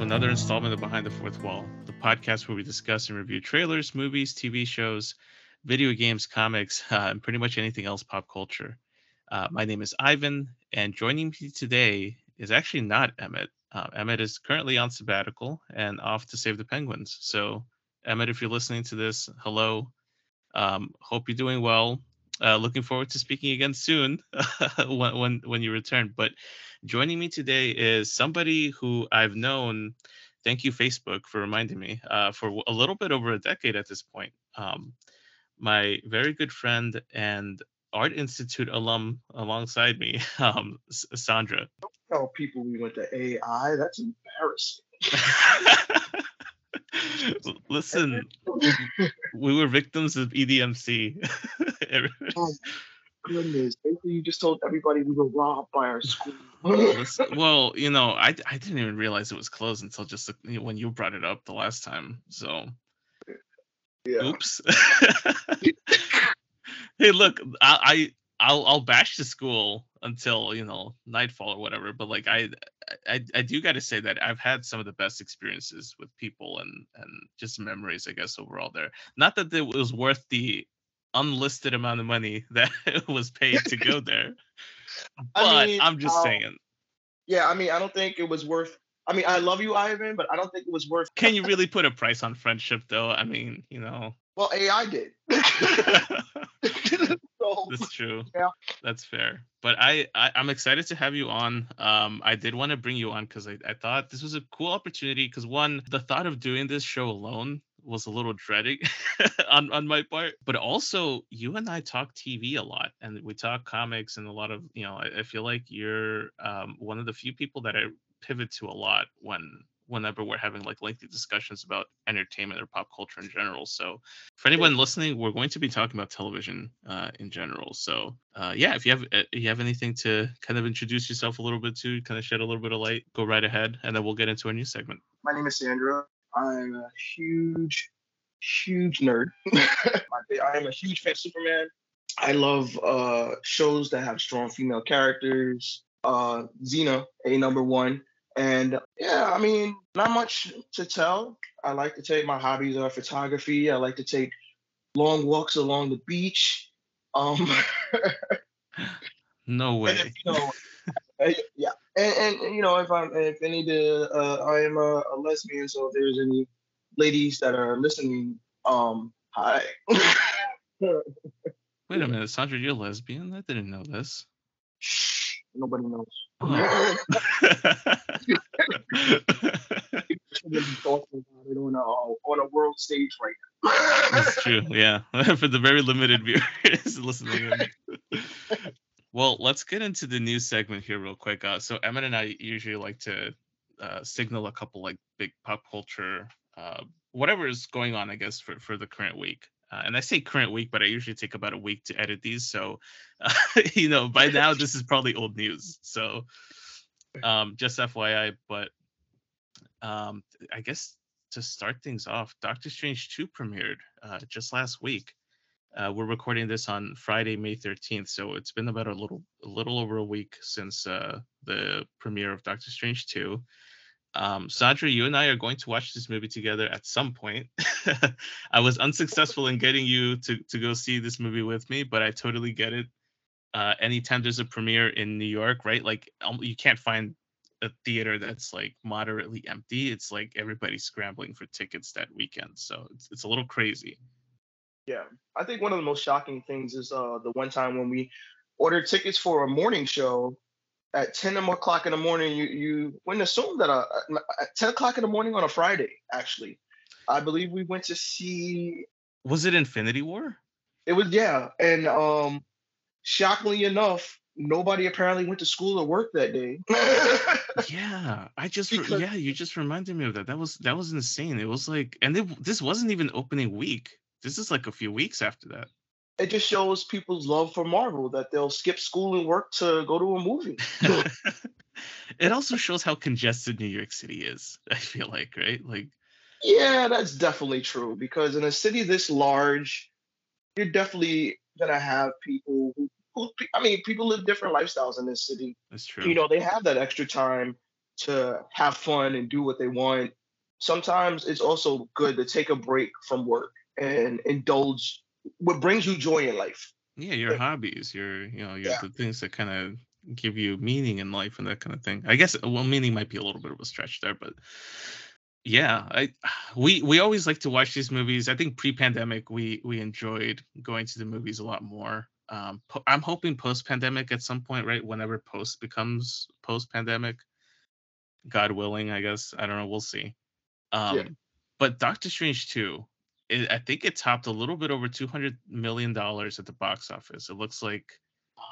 another installment of Behind the Fourth Wall, the podcast where we discuss and review trailers, movies, TV shows, video games, comics, uh, and pretty much anything else pop culture. Uh, my name is Ivan, and joining me today is actually not Emmett. Uh, Emmett is currently on sabbatical and off to save the Penguins. So, Emmett, if you're listening to this, hello. Um, hope you're doing well. Uh, looking forward to speaking again soon when, when when you return. But joining me today is somebody who I've known. Thank you, Facebook, for reminding me uh, for a little bit over a decade at this point. Um, my very good friend and Art Institute alum alongside me, um, Sandra. Don't tell people we went to AI. That's embarrassing. Listen, we were victims of EDMC. oh goodness! Basically, you just told everybody we were robbed by our school. Well, you know, I I didn't even realize it was closed until just when you brought it up the last time. So, yeah. oops. hey, look, I, I I'll I'll bash the school until you know nightfall or whatever. But like I I, I do got to say that I've had some of the best experiences with people and and just memories, I guess overall there. Not that it was worth the unlisted amount of money that was paid to go there, but I mean, I'm just uh, saying. Yeah, I mean, I don't think it was worth. I mean, I love you, Ivan, but I don't think it was worth. Can you really put a price on friendship, though? I mean, you know. Well, AI did. so, That's true. Yeah. That's fair. But I, I I'm excited to have you on. Um, I did want to bring you on because I, I thought this was a cool opportunity. Because one, the thought of doing this show alone was a little dreading on on my part. But also, you and I talk TV a lot, and we talk comics and a lot of you know. I, I feel like you're um, one of the few people that I pivot to a lot when whenever we're having like lengthy discussions about entertainment or pop culture in general. So for anyone listening, we're going to be talking about television uh, in general. So uh, yeah, if you have uh, you have anything to kind of introduce yourself a little bit to, kind of shed a little bit of light, go right ahead, and then we'll get into our new segment. My name is Sandra. I'm a huge, huge nerd. I am a huge fan of Superman. I love uh, shows that have strong female characters. Uh, Xena, a number one. And yeah, I mean, not much to tell. I like to take my hobbies are photography. I like to take long walks along the beach. Um, no way. if, you know, yeah, and, and you know, if I'm if any the uh, I am a, a lesbian, so if there's any ladies that are listening, um, hi. Wait a minute, Sandra, you're lesbian? I didn't know this. Shh, nobody knows. Talking about it on a world stage right now. That's true. Yeah, for the very limited viewers listening. In. well, let's get into the news segment here real quick. Uh, so Emmett and I usually like to uh, signal a couple like big pop culture, uh, whatever is going on, I guess, for for the current week. Uh, and I say current week, but I usually take about a week to edit these. So, uh, you know, by now this is probably old news. So, um, just FYI. But um, I guess to start things off, Doctor Strange 2 premiered uh, just last week. Uh, we're recording this on Friday, May 13th, so it's been about a little, a little over a week since uh, the premiere of Doctor Strange 2. Um, Sandra, you and I are going to watch this movie together at some point. I was unsuccessful in getting you to to go see this movie with me, but I totally get it. Uh, anytime there's a premiere in New York, right? Like um, you can't find a theater that's like moderately empty. It's like everybody's scrambling for tickets that weekend, so it's it's a little crazy. Yeah, I think one of the most shocking things is uh, the one time when we ordered tickets for a morning show at 10 o'clock in the morning. You you wouldn't assume that uh, at 10 o'clock in the morning on a Friday. Actually, I believe we went to see. Was it Infinity War? It was yeah, and um, shockingly enough, nobody apparently went to school or work that day. yeah, I just Because- yeah, you just reminded me of that. That was that was insane. It was like, and it, this wasn't even opening week. This is like a few weeks after that. It just shows people's love for Marvel that they'll skip school and work to go to a movie. it also shows how congested New York City is. I feel like, right? Like, Yeah, that's definitely true because in a city this large, you're definitely gonna have people who, who I mean, people live different lifestyles in this city. that's true. You know, they have that extra time to have fun and do what they want. Sometimes it's also good to take a break from work and indulge what brings you joy in life. Yeah, your hobbies, your you know, your yeah. the things that kind of give you meaning in life and that kind of thing. I guess well, meaning might be a little bit of a stretch there, but yeah, I we we always like to watch these movies. I think pre-pandemic we we enjoyed going to the movies a lot more. Um, po- I'm hoping post-pandemic at some point, right? Whenever post becomes post-pandemic, God willing, I guess. I don't know. We'll see. Um, yeah. But Doctor Strange 2, it, I think it topped a little bit over 200 million dollars at the box office. It looks like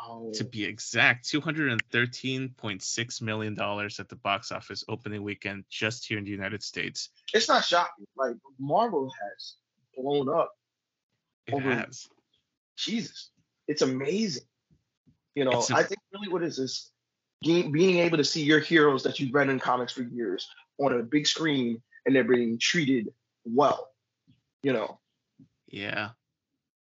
Oh. To be exact, $213.6 million at the box office opening weekend just here in the United States. It's not shocking. Like, Marvel has blown up. It over, has. Jesus. It's amazing. You know, a, I think really what is this being able to see your heroes that you've read in comics for years on a big screen and they're being treated well, you know. Yeah.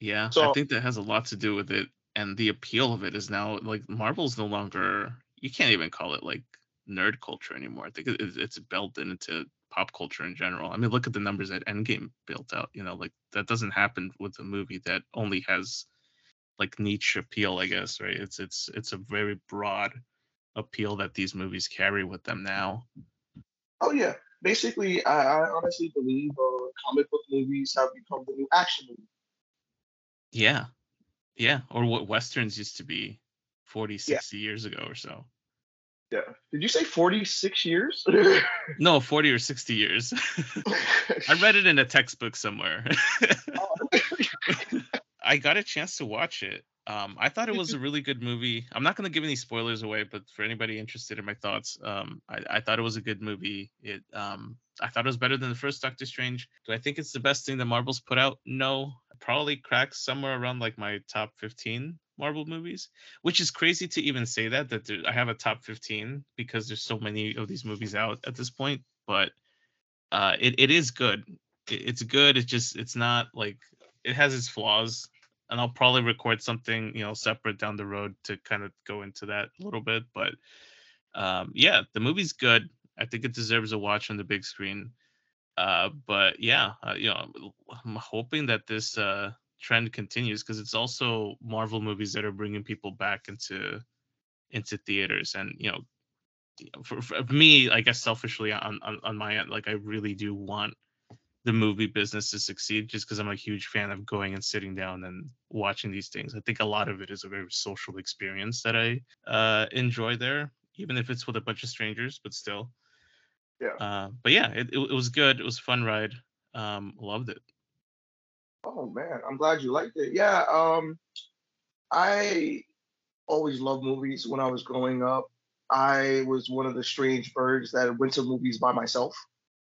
Yeah. So, I think that has a lot to do with it and the appeal of it is now like Marvel's no longer you can't even call it like nerd culture anymore. I think it's built into pop culture in general. I mean, look at the numbers that Endgame built out. You know, like that doesn't happen with a movie that only has like niche appeal. I guess right. It's it's it's a very broad appeal that these movies carry with them now. Oh yeah, basically, I, I honestly believe uh, comic book movies have become the new action movie. Yeah, yeah, or what westerns used to be 40, 60 yeah. years ago or so. Yeah. Did you say 46 years? no, 40 or 60 years. I read it in a textbook somewhere. Oh. I got a chance to watch it. Um, I thought it was a really good movie. I'm not going to give any spoilers away, but for anybody interested in my thoughts, um, I, I, thought it was a good movie. It, um, I thought it was better than the first Doctor Strange. Do I think it's the best thing that Marvel's put out? No, probably cracks somewhere around like my top 15 Marvel movies, which is crazy to even say that that there, I have a top 15 because there's so many of these movies out at this point. But uh, it it is good. It, it's good. It's just it's not like it has its flaws, and I'll probably record something you know separate down the road to kind of go into that a little bit. But um, yeah, the movie's good. I think it deserves a watch on the big screen. Uh, but yeah, uh, you know, I'm hoping that this uh, trend continues because it's also Marvel movies that are bringing people back into into theaters, and you know, for, for me, I guess selfishly on, on on my end, like I really do want the movie business to succeed just because I'm a huge fan of going and sitting down and watching these things. I think a lot of it is a very social experience that I uh, enjoy there, even if it's with a bunch of strangers, but still. Yeah. Uh, but yeah, it, it, it was good. It was a fun ride. Um, loved it. Oh man, I'm glad you liked it. Yeah. Um, I always loved movies when I was growing up. I was one of the strange birds that went to movies by myself.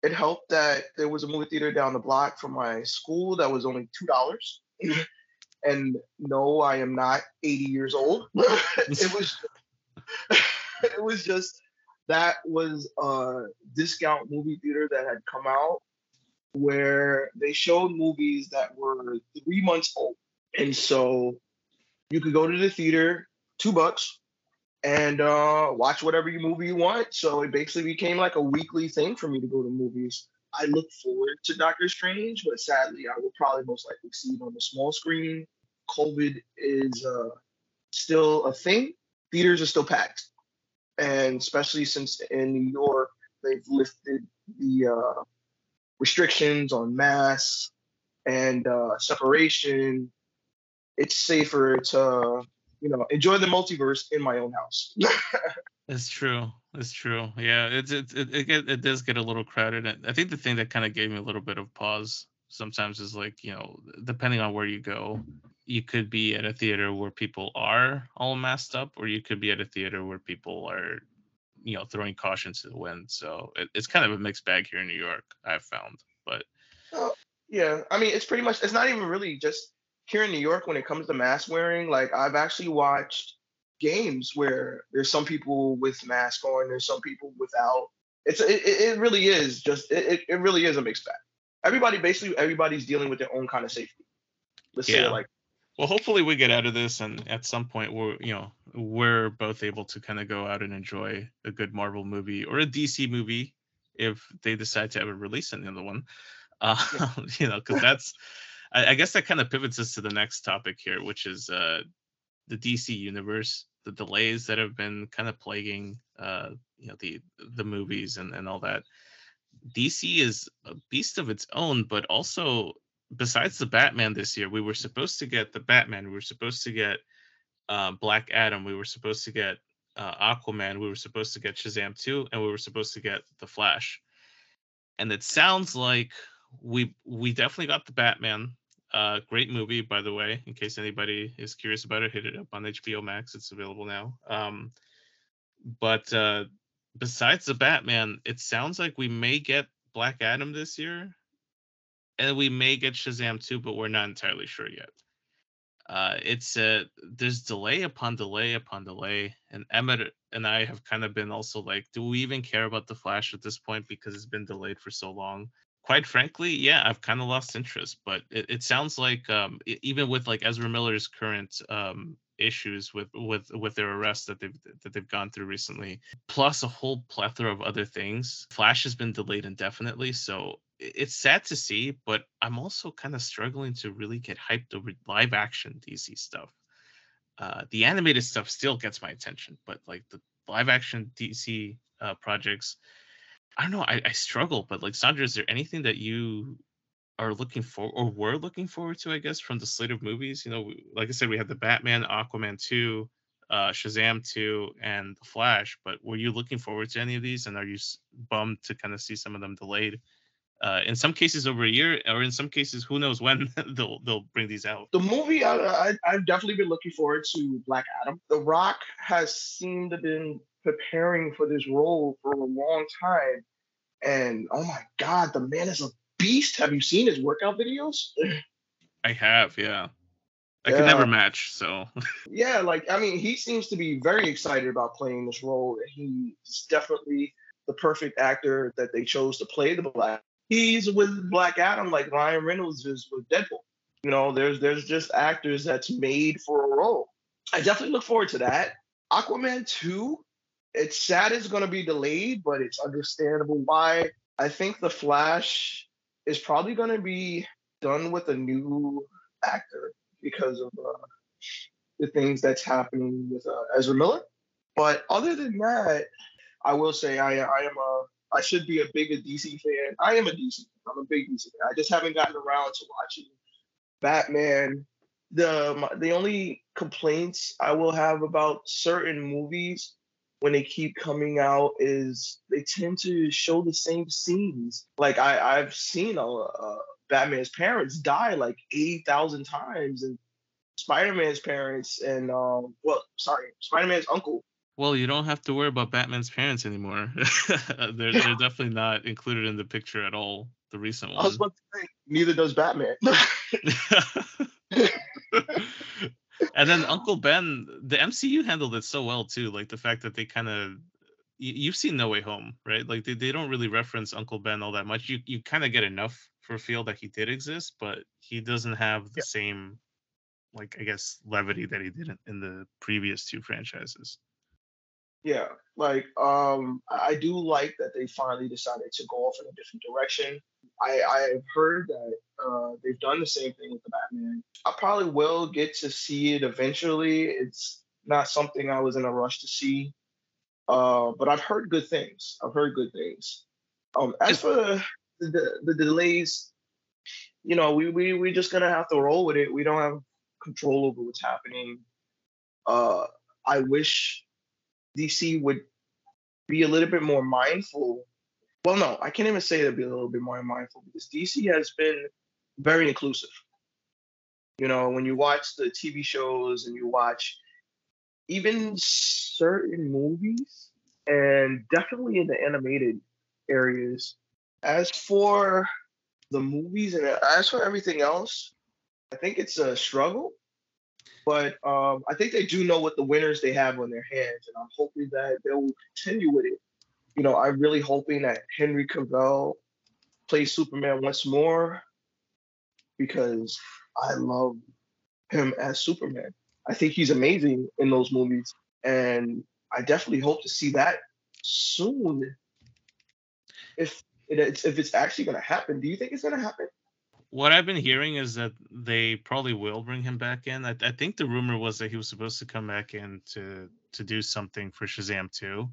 It helped that there was a movie theater down the block from my school that was only two dollars. and no, I am not 80 years old. it was it was just that was a discount movie theater that had come out where they showed movies that were three months old. And so you could go to the theater, two bucks, and uh, watch whatever movie you want. So it basically became like a weekly thing for me to go to movies. I look forward to Doctor Strange, but sadly, I will probably most likely see it on the small screen. COVID is uh, still a thing. Theaters are still packed and especially since in New York they've lifted the uh, restrictions on masks and uh, separation, it's safer to you know enjoy the multiverse in my own house. it's true. It's true. Yeah, it's it it, it, get, it does get a little crowded. And I think the thing that kind of gave me a little bit of pause sometimes is like you know depending on where you go you could be at a theater where people are all masked up, or you could be at a theater where people are, you know, throwing caution to the wind. So it, it's kind of a mixed bag here in New York. I've found, but uh, yeah, I mean, it's pretty much. It's not even really just here in New York when it comes to mask wearing. Like I've actually watched games where there's some people with mask on, there's some people without. It's it, it really is just it, it really is a mixed bag. Everybody basically everybody's dealing with their own kind of safety. Let's yeah. say like well, hopefully we get out of this, and at some point we're you know we're both able to kind of go out and enjoy a good Marvel movie or a DC movie if they decide to ever release another one. Uh, yeah. you know, because that's I, I, guess that kind of pivots us to the next topic here, which is uh, the DC universe, the delays that have been kind of plaguing uh, you know the the movies and and all that. DC is a beast of its own, but also besides the Batman this year, we were supposed to get the Batman, we were supposed to get uh, Black Adam, we were supposed to get uh, Aquaman, we were supposed to get Shazam 2, and we were supposed to get The Flash. And it sounds like we we definitely got the Batman. Uh, great movie, by the way. In case anybody is curious about it, hit it up on HBO Max. It's available now. Um, but uh, besides the Batman, it sounds like we may get Black Adam this year, and we may get Shazam 2, but we're not entirely sure yet. Uh, it's uh, there's delay upon delay upon delay, and Emmett and I have kind of been also like, do we even care about the Flash at this point because it's been delayed for so long? Quite frankly, yeah, I've kind of lost interest. But it, it sounds like um, even with like Ezra Miller's current um, issues with with with their arrest that they've that they've gone through recently plus a whole plethora of other things flash has been delayed indefinitely so it's sad to see but i'm also kind of struggling to really get hyped over live action dc stuff uh, the animated stuff still gets my attention but like the live action dc uh, projects i don't know I, I struggle but like sandra is there anything that you are looking for or were looking forward to, I guess, from the slate of movies. You know, like I said, we had the Batman, Aquaman 2, uh, Shazam 2, and The Flash. But were you looking forward to any of these? And are you bummed to kind of see some of them delayed? Uh, in some cases over a year, or in some cases, who knows when they'll they'll bring these out. The movie, I, I, I've definitely been looking forward to Black Adam. The Rock has seemed to been preparing for this role for a long time, and oh my God, the man is a beast. Have you seen his workout videos? I have, yeah. I yeah. can never match, so. yeah, like I mean, he seems to be very excited about playing this role. He's definitely the perfect actor that they chose to play the Black. He's with Black Adam like Ryan Reynolds is with Deadpool. You know, there's there's just actors that's made for a role. I definitely look forward to that. Aquaman 2, it's sad it's going to be delayed, but it's understandable why. I think The Flash is probably going to be done with a new actor because of uh, the things that's happening with uh, Ezra Miller. But other than that, I will say I I am a I should be a bigger DC fan. I am a DC. Fan. I'm a big DC fan. I just haven't gotten around to watching Batman. The the only complaints I will have about certain movies when they keep coming out is they tend to show the same scenes. Like I, I've seen a, uh, Batman's parents die like eighty thousand times, and Spider-Man's parents and um, well, sorry, Spider-Man's uncle. Well, you don't have to worry about Batman's parents anymore. they're they're definitely not included in the picture at all. The recent one. I was about to say, neither does Batman and then Uncle Ben, the MCU handled it so well too. Like the fact that they kind of you've seen No Way Home, right? Like they, they don't really reference Uncle Ben all that much. You you kind of get enough for a feel that he did exist, but he doesn't have the yeah. same like I guess levity that he did in, in the previous two franchises. Yeah, like um I do like that they finally decided to go off in a different direction. I I've heard that uh, they've done the same thing with the Batman. I probably will get to see it eventually. It's not something I was in a rush to see, uh, but I've heard good things. I've heard good things. Um, as for the, the, the delays, you know, we we we're just gonna have to roll with it. We don't have control over what's happening. Uh, I wish DC would be a little bit more mindful. Well, no, I can't even say to be a little bit more mindful because DC has been very inclusive. You know, when you watch the TV shows and you watch even certain movies, and definitely in the animated areas. As for the movies and as for everything else, I think it's a struggle. But um, I think they do know what the winners they have on their hands, and I'm hoping that they will continue with it. You know, I'm really hoping that Henry Cavill plays Superman once more because I love him as Superman. I think he's amazing in those movies, and I definitely hope to see that soon. If it's if it's actually going to happen, do you think it's going to happen? What I've been hearing is that they probably will bring him back in. I, I think the rumor was that he was supposed to come back in to to do something for Shazam 2.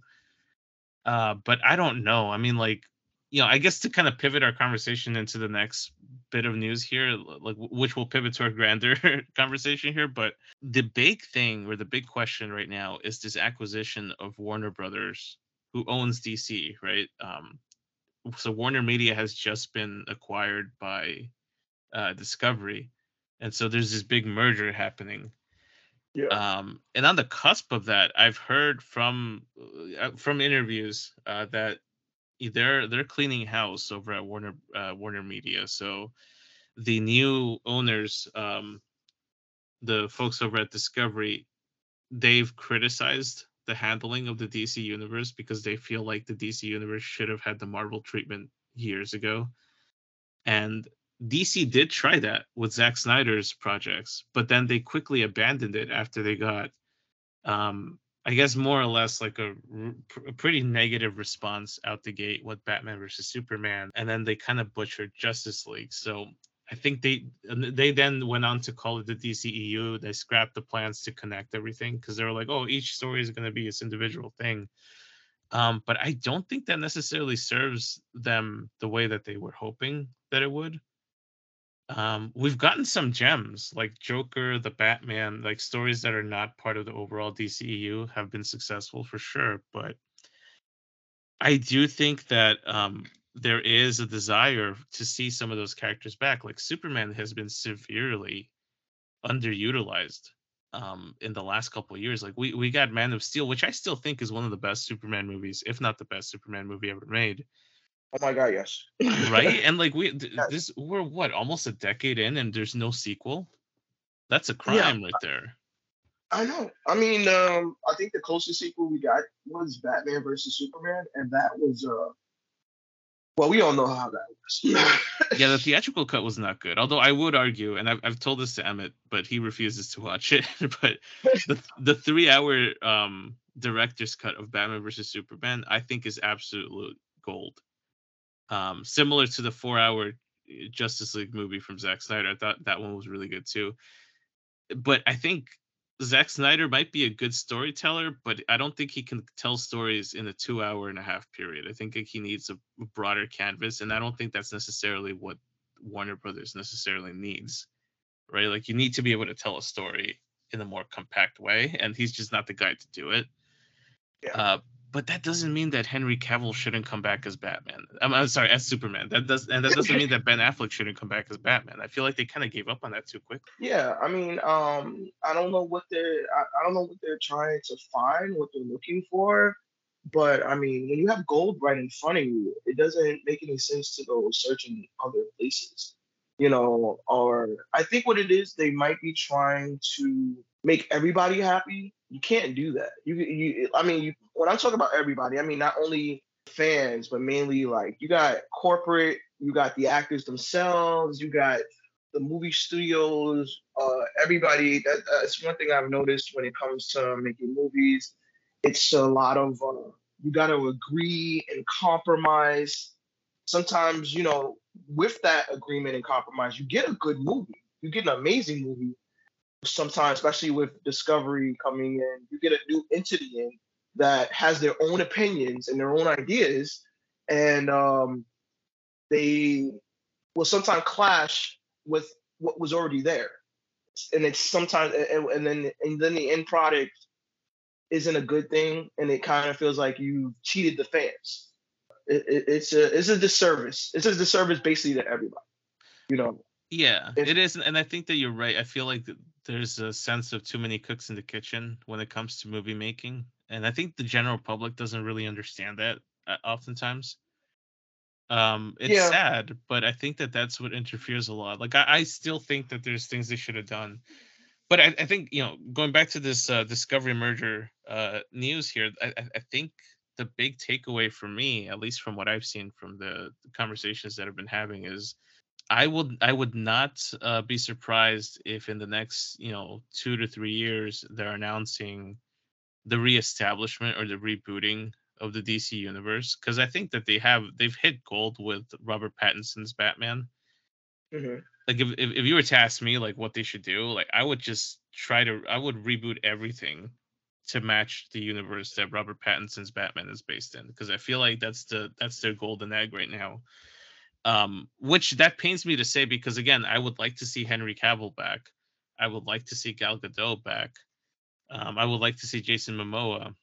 Uh, but I don't know. I mean, like, you know, I guess to kind of pivot our conversation into the next bit of news here, like which will pivot to our grander conversation here. But the big thing or the big question right now is this acquisition of Warner Brothers, who owns DC, right? Um, so Warner Media has just been acquired by uh, Discovery, and so there's this big merger happening. Yeah. Um, and on the cusp of that, I've heard from uh, from interviews uh, that they're they're cleaning house over at Warner uh, Warner Media. So the new owners, um, the folks over at Discovery, they've criticized the handling of the DC universe because they feel like the DC universe should have had the Marvel treatment years ago. And DC did try that with Zack Snyder's projects, but then they quickly abandoned it after they got, um, I guess, more or less like a, a pretty negative response out the gate with Batman versus Superman, and then they kind of butchered Justice League. So I think they they then went on to call it the DCEU. They scrapped the plans to connect everything because they were like, oh, each story is going to be its individual thing. Um, but I don't think that necessarily serves them the way that they were hoping that it would. Um, we've gotten some gems like Joker, the Batman, like stories that are not part of the overall DCEU have been successful for sure. But I do think that um, there is a desire to see some of those characters back. Like Superman has been severely underutilized um, in the last couple years. Like we we got Man of Steel, which I still think is one of the best Superman movies, if not the best Superman movie ever made. Oh my god, yes. right? And like we th- yes. this we're what, almost a decade in and there's no sequel? That's a crime yeah, right there. I know. I mean, um, I think the closest sequel we got was Batman versus Superman, and that was uh well, we all know how that was. yeah, the theatrical cut was not good. Although I would argue, and I've, I've told this to Emmett, but he refuses to watch it. but the the three hour um director's cut of Batman versus Superman, I think is absolute gold. Um, similar to the four hour uh, Justice League movie from Zack Snyder, I thought that one was really good too. But I think Zack Snyder might be a good storyteller, but I don't think he can tell stories in a two hour and a half period. I think he needs a broader canvas, and I don't think that's necessarily what Warner Brothers necessarily needs, right? Like you need to be able to tell a story in a more compact way, and he's just not the guy to do it. Yeah. Uh, but that doesn't mean that Henry Cavill shouldn't come back as Batman. I'm, I'm, sorry, as Superman. That does, and that doesn't mean that Ben Affleck shouldn't come back as Batman. I feel like they kind of gave up on that too quick. Yeah, I mean, um, I don't know what they're, I, I don't know what they're trying to find, what they're looking for, but I mean, when you have gold right in front of you, it doesn't make any sense to go searching other places, you know. Or I think what it is, they might be trying to make everybody happy you can't do that. You you I mean, you, when I'm talking about everybody, I mean not only fans, but mainly like you got corporate, you got the actors themselves, you got the movie studios, uh, everybody. That, that's one thing I've noticed when it comes to making movies. It's a lot of uh, you got to agree and compromise. Sometimes, you know, with that agreement and compromise, you get a good movie. You get an amazing movie sometimes, especially with Discovery coming in, you get a new entity in that has their own opinions and their own ideas, and um, they will sometimes clash with what was already there. And it's sometimes, and, and then and then the end product isn't a good thing, and it kind of feels like you cheated the fans. It, it, it's a it's a disservice. It's a disservice basically to everybody. You know. Yeah, if, it is, and I think that you're right. I feel like there's a sense of too many cooks in the kitchen when it comes to movie making, and I think the general public doesn't really understand that uh, oftentimes. Um, it's yeah. sad, but I think that that's what interferes a lot. Like I, I still think that there's things they should have done, but I, I, think you know going back to this uh, Discovery merger uh, news here, I, I think the big takeaway for me, at least from what I've seen from the, the conversations that I've been having, is I would I would not uh, be surprised if in the next you know two to three years they're announcing the reestablishment or the rebooting of the DC universe because I think that they have they've hit gold with Robert Pattinson's Batman. Mhm. Like if, if if you were to ask me like what they should do, like I would just try to I would reboot everything to match the universe that Robert Pattinson's Batman is based in because I feel like that's the that's their golden egg right now. Um, which that pains me to say because again, I would like to see Henry Cavill back. I would like to see Gal Gadot back. Um, I would like to see Jason Momoa.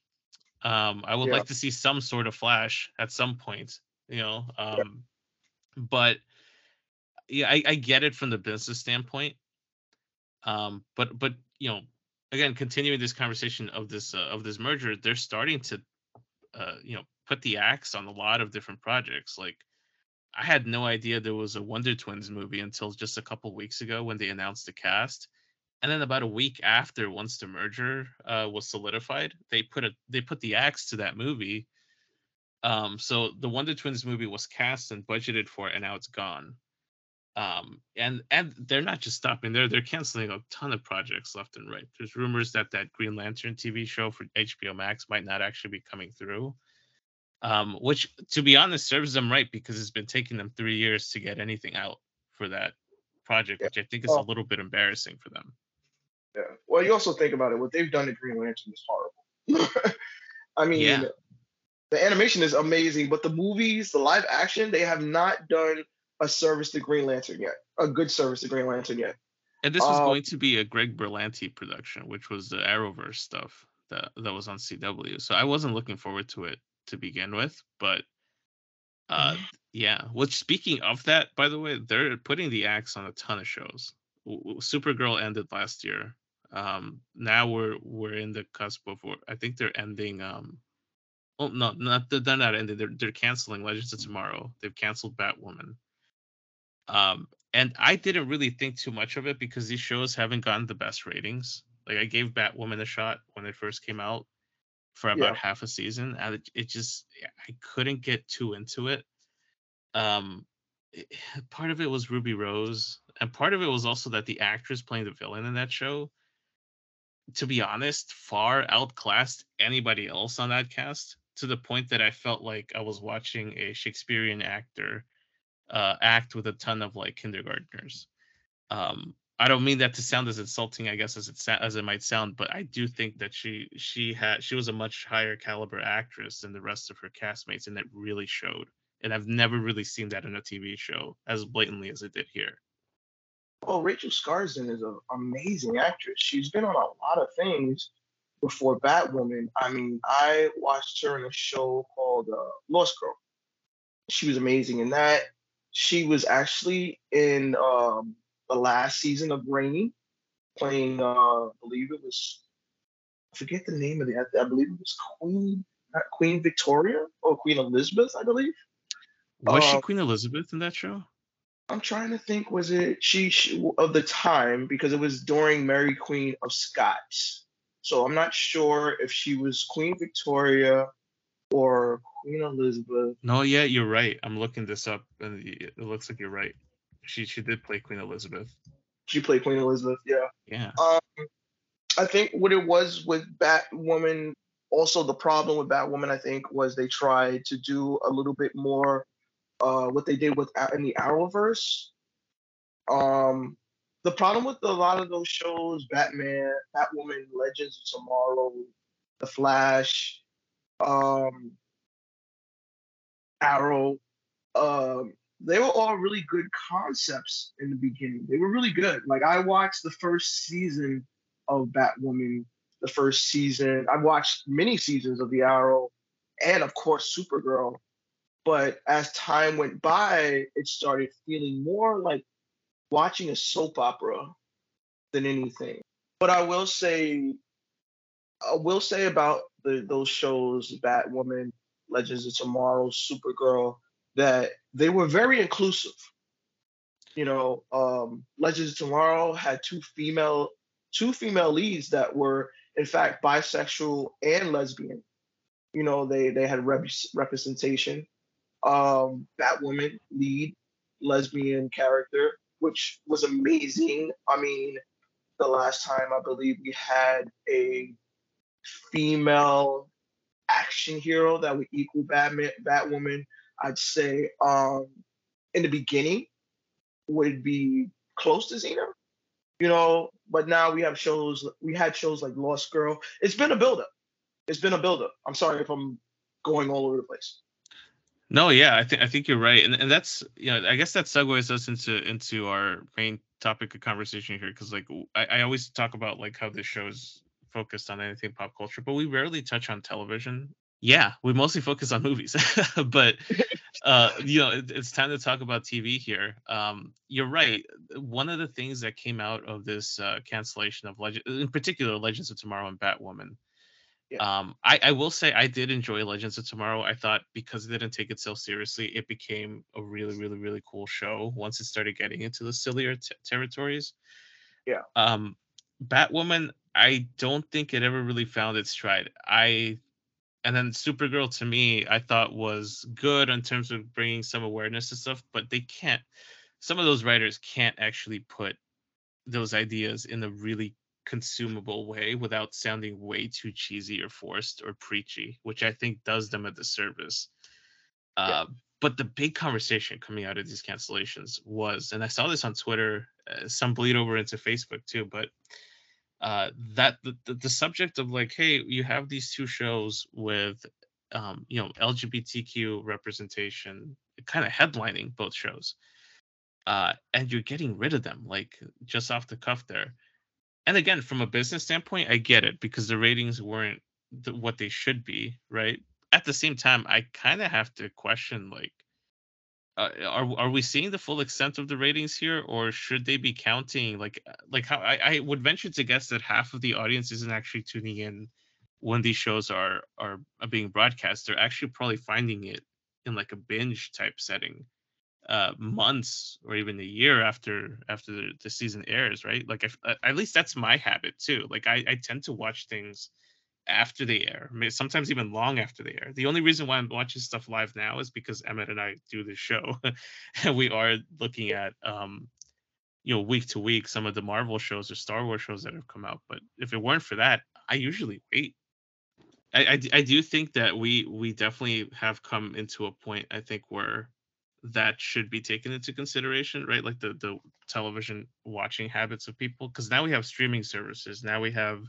Um, I would Yeah. like to see some sort of Flash at some point, you know. Um, but yeah, I, I get it from the business standpoint. Um, but but you know, again, continuing this conversation of this uh, of this merger, they're starting to, uh, you know, put the axe on a lot of different projects. Like, I had no idea there was a Wonder Twins movie until just a couple weeks ago when they announced the cast, and then about a week after, once the merger uh, was solidified, they put a they put the axe to that movie. Um, so the Wonder Twins movie was cast and budgeted for, and now it's gone. Um and and they're not just stopping there they're canceling a ton of projects left and right. There's rumors that that green lantern tv show for hbo max might not actually be coming through. Um which to be honest serves them right because it's been taking them three years to get anything out for that project which i think is a little bit embarrassing for them Yeah. Well, you also think about it. What they've done to Green Lantern is horrible. I mean, Yeah. the animation is amazing, but the movies, the live action, they have not done a service to Green Lantern yet. A good service to Green Lantern yet. and this was Um, going to be a greg berlanti production which was the arrowverse stuff that that was on cw so i wasn't looking forward to it to begin with but uh Mm-hmm. yeah which speaking of that by the way they're putting the axe on a ton of shows supergirl ended last year um now we're we're in the cusp of i think they're ending um oh no not they're they're not ending they're, they're canceling legends of tomorrow. They've canceled batwoman. Um and i didn't really think too much of it because these shows haven't gotten the best ratings. Like i gave batwoman a shot when it first came out for about Yeah. half a season and it, it just i couldn't get too into it. Um it- part of it was ruby rose and part of it was also that the actress playing the villain in that show to be honest far outclassed anybody else on that cast to the point that i felt like i was watching a shakespearean actor uh, act with a ton of like kindergartners. Um i don't mean that to sound as insulting i guess as it sa- as it might sound but i do think that she she had she was a much higher caliber actress than the rest of her castmates and it really showed. And i've never really seen that in a tv show as blatantly as it did here Well, Rachel Skarsten is an amazing actress. She's been on a lot of things before Batwoman. I mean, I watched her in a show called uh, Lost Girl. She was amazing in that. She was actually in um, the last season of Reign, playing, uh, I believe it was, I forget the name of the. I believe it was Queen, Queen Victoria or Queen Elizabeth, I believe. was she Uh, queen elizabeth in that show I'm trying to think, was it she, she of the time because it was during Mary Queen of Scots. So I'm not sure if she was Queen Victoria or Queen Elizabeth. no yeah you're right i'm looking this up and it looks like you're right she she did play queen elizabeth She played Queen Elizabeth, yeah. yeah Um, I think what it was with Batwoman, also the problem with Batwoman, I think, was they tried to do a little bit more uh, what they did with A- in the Arrowverse. Um, the problem with a lot of those shows, Batman, Batwoman, Legends of Tomorrow, The Flash, um, Arrow, um, they were all really good concepts in the beginning. They were really good. Like I watched the first season of Batwoman, the first season. I watched many seasons of The Arrow, and of course Supergirl. But as time went by, it started feeling more like watching a soap opera than anything. But I will say, I will say about the, those shows, Batwoman, Legends of Tomorrow, Supergirl, that they were very inclusive. You know, um, Legends of Tomorrow had two female two female leads that were in fact bisexual and lesbian. You know, they they had rep- representation. Um, Batwoman lead, lesbian character, which was amazing. I mean, the last time I believe we had a female action hero that would equal Batman, Batwoman, I'd say um, in the beginning would be close to Xena. You know, but now we have shows. We had shows like Lost Girl. It's been a buildup. It's been a buildup. I'm sorry if I'm going all over the place. No, yeah, I think I think you're right, and and that's you know I guess that segues us into into our main topic of conversation here because like I, I always talk about like how this show is focused on anything pop culture, but we rarely touch on television. Yeah, we mostly focus on movies, but uh, you know it, it's time to talk about TV here. Um, you're right. One of the things that came out of this uh, cancellation of Legend, in particular, Legends of Tomorrow and Batwoman, yeah. Um, I, I will say I did enjoy Legends of Tomorrow. I thought because it didn't take itself seriously, it became a really, really, really cool show once it started getting into the sillier t- territories. Yeah. Um, Batwoman, I don't think it ever really found its stride. I, and then Supergirl to me, I thought was good in terms of bringing some awareness to stuff, but they can't. Some of those writers can't actually put those ideas in a really consumable way without sounding way too cheesy or forced or preachy, which I think does them a disservice. Yeah. Uh, but the big conversation coming out of these cancellations was, and I saw this on Twitter, uh, some bleed over into Facebook too, but uh, that the, the, the subject of like, hey, you have these two shows with, um, you know, LGBTQ representation, kind of headlining both shows, uh, and you're getting rid of them like just off the cuff there and again, from a business standpoint, I get it because the ratings weren't the, what they should be, right? At the same time, I kind of have to question like, uh, are are we seeing the full extent of the ratings here, or should they be counting like uh, like how I, I would venture to guess that half of the audience isn't actually tuning in when these shows are are, are being broadcast. They're actually probably finding it in like a binge type setting uh, months or even a year after after the, the season airs, right? Like, if, uh, at least that's my habit too. Like, I, I tend to watch things after they air, sometimes even long after they air. The only reason why I'm watching stuff live now is because Emmett and I do the show, and we are looking at um, you know, week to week some of the Marvel shows or Star Wars shows that have come out. But if it weren't for that, I usually wait. I, I, I do think that we we definitely have come into a point I think where that should be taken into consideration, right? Like the the television watching habits of people, because now we have streaming services. Now we have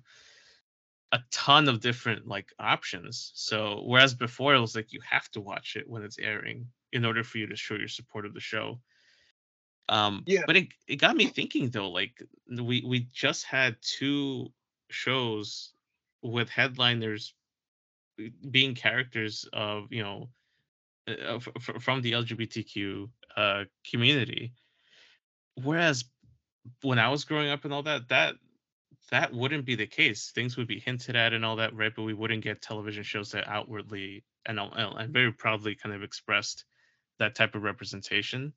a ton of different like options. So whereas before it was like you have to watch it when it's airing in order for you to show your support of the show. Um, yeah. But it it got me thinking though. Like we we just had two shows with headliners being characters of you know uh, f- from the LGBTQ uh, community. Whereas when I was growing up and all that, that that wouldn't be the case. Things would be hinted at and all that, right? But we wouldn't get television shows that outwardly and and very proudly kind of expressed that type of representation.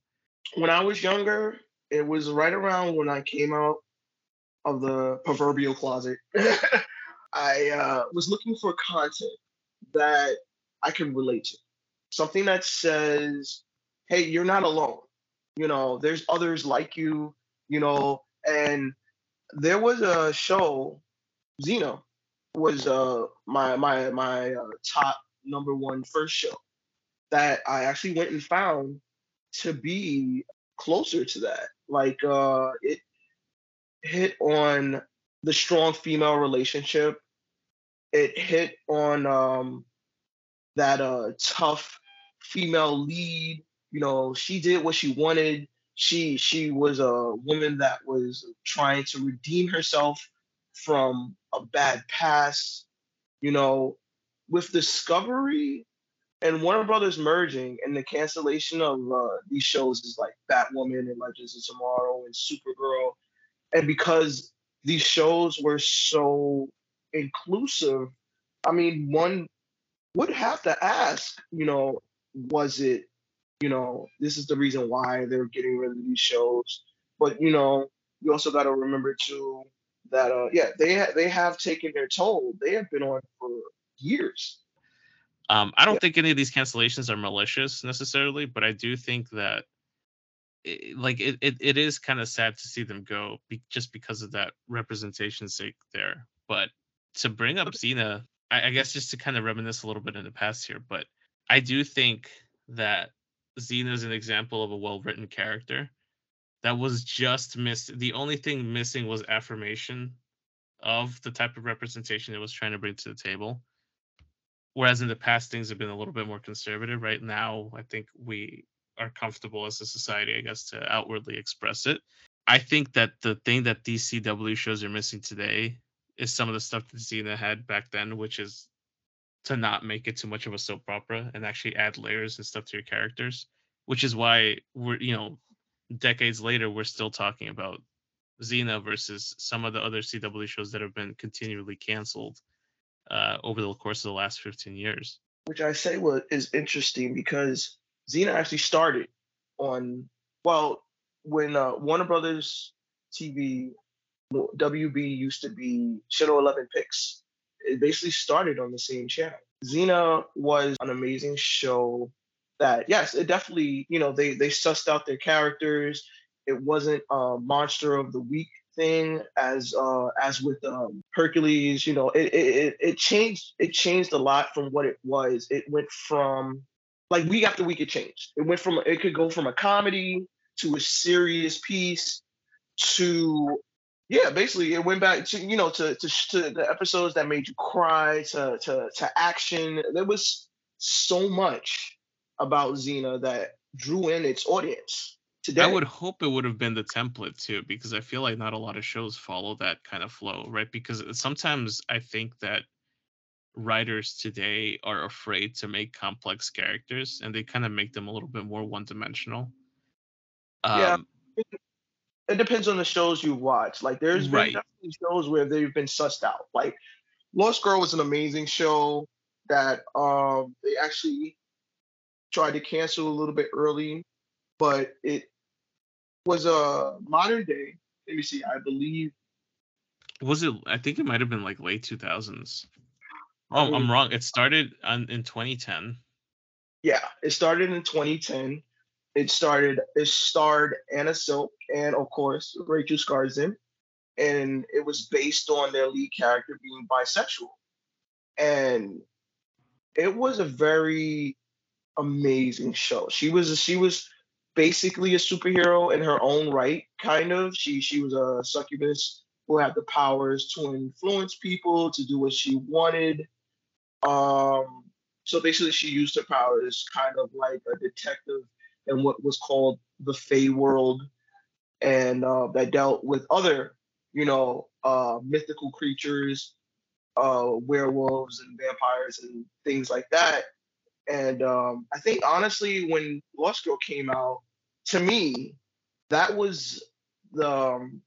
When I was younger, it was right around when I came out of the proverbial closet. I uh, was looking for content that I can relate to something that says, hey, you're not alone. You know, there's others like you, you know, and there was a show, Xena was uh my my my uh, top number one first show that I actually went and found to be closer to that. Like uh it hit on the strong female relationship. It hit on um that uh tough female lead. You know, she did what she wanted. She she was a woman that was trying to redeem herself from a bad past. You know, with Discovery and Warner Brothers merging and the cancellation of uh, these shows is like Batwoman and Legends of Tomorrow and Supergirl, and because these shows were so inclusive, I mean, one would have to ask, you know, was it, you know, this is the reason why they're getting rid of these shows. But you know, you also got to remember too that uh, yeah, they ha- they have taken their toll. They have been on for years. Um, I don't yeah. think any of these cancellations are malicious necessarily, but I do think that it, like it, it, it is kind of sad to see them go be, just because of that representation sake there. But to bring up Xena, I, I guess just to kind of reminisce a little bit in the past here, but I do think that Xena is an example of a well written character that was just missed. The only thing missing was affirmation of the type of representation it was trying to bring to the table. Whereas in the past, things have been a little bit more conservative. Right now, I think we are comfortable as a society, I guess, to outwardly express it. I think that the thing that DCW shows are missing today is some of the stuff that Xena had back then, which is to not make it too much of a soap opera and actually add layers and stuff to your characters. Which is why we're, you know, decades later, we're still talking about Xena versus some of the other CW shows that have been continually canceled uh, over the course of the last 15 years. Which I say was is interesting because Xena actually started on well when uh, Warner Brothers TV WB used to be Channel 11 PIX. It basically started on the same channel. Xena was an amazing show that yes, it definitely, you know, they they sussed out their characters. It wasn't a monster of the week thing as uh as with um Hercules, you know, it it it changed it changed a lot from what it was. It went from like week after week it changed. It went from it could go from a comedy to a serious piece to yeah, basically it went back to you know to to, to the episodes that made you cry to to to action. There was so much about Xena that drew in its audience. Today. I would hope it would have been the template too, because I feel like not a lot of shows follow that kind of flow, right? Because sometimes I think that writers today are afraid to make complex characters and they kind of make them a little bit more one dimensional. Um, yeah it depends on the shows you watch. Like there's been shows where they've been sussed out. Like Lost Girl was an amazing show that um they actually tried to cancel a little bit early, but it was a modern day. Let me see. I believe. Was it? I think it might have been like late 2000s. Oh, I'm wrong. It started on, in 2010. Yeah, it started in 2010. It started. It starred Anna Silk and of course Rachel Skarsten, and it was based on their lead character being bisexual, and it was a very amazing show. She was she was basically a superhero in her own right, kind of. She she was a succubus who had the powers to influence people to do what she wanted. Um, so basically, she used her powers kind of like a detective in what was called the Fae world, and uh, that dealt with other, you know, uh, mythical creatures, uh, werewolves and vampires and things like that. And um, I think honestly, when Lost Girl came out, to me, that was the um,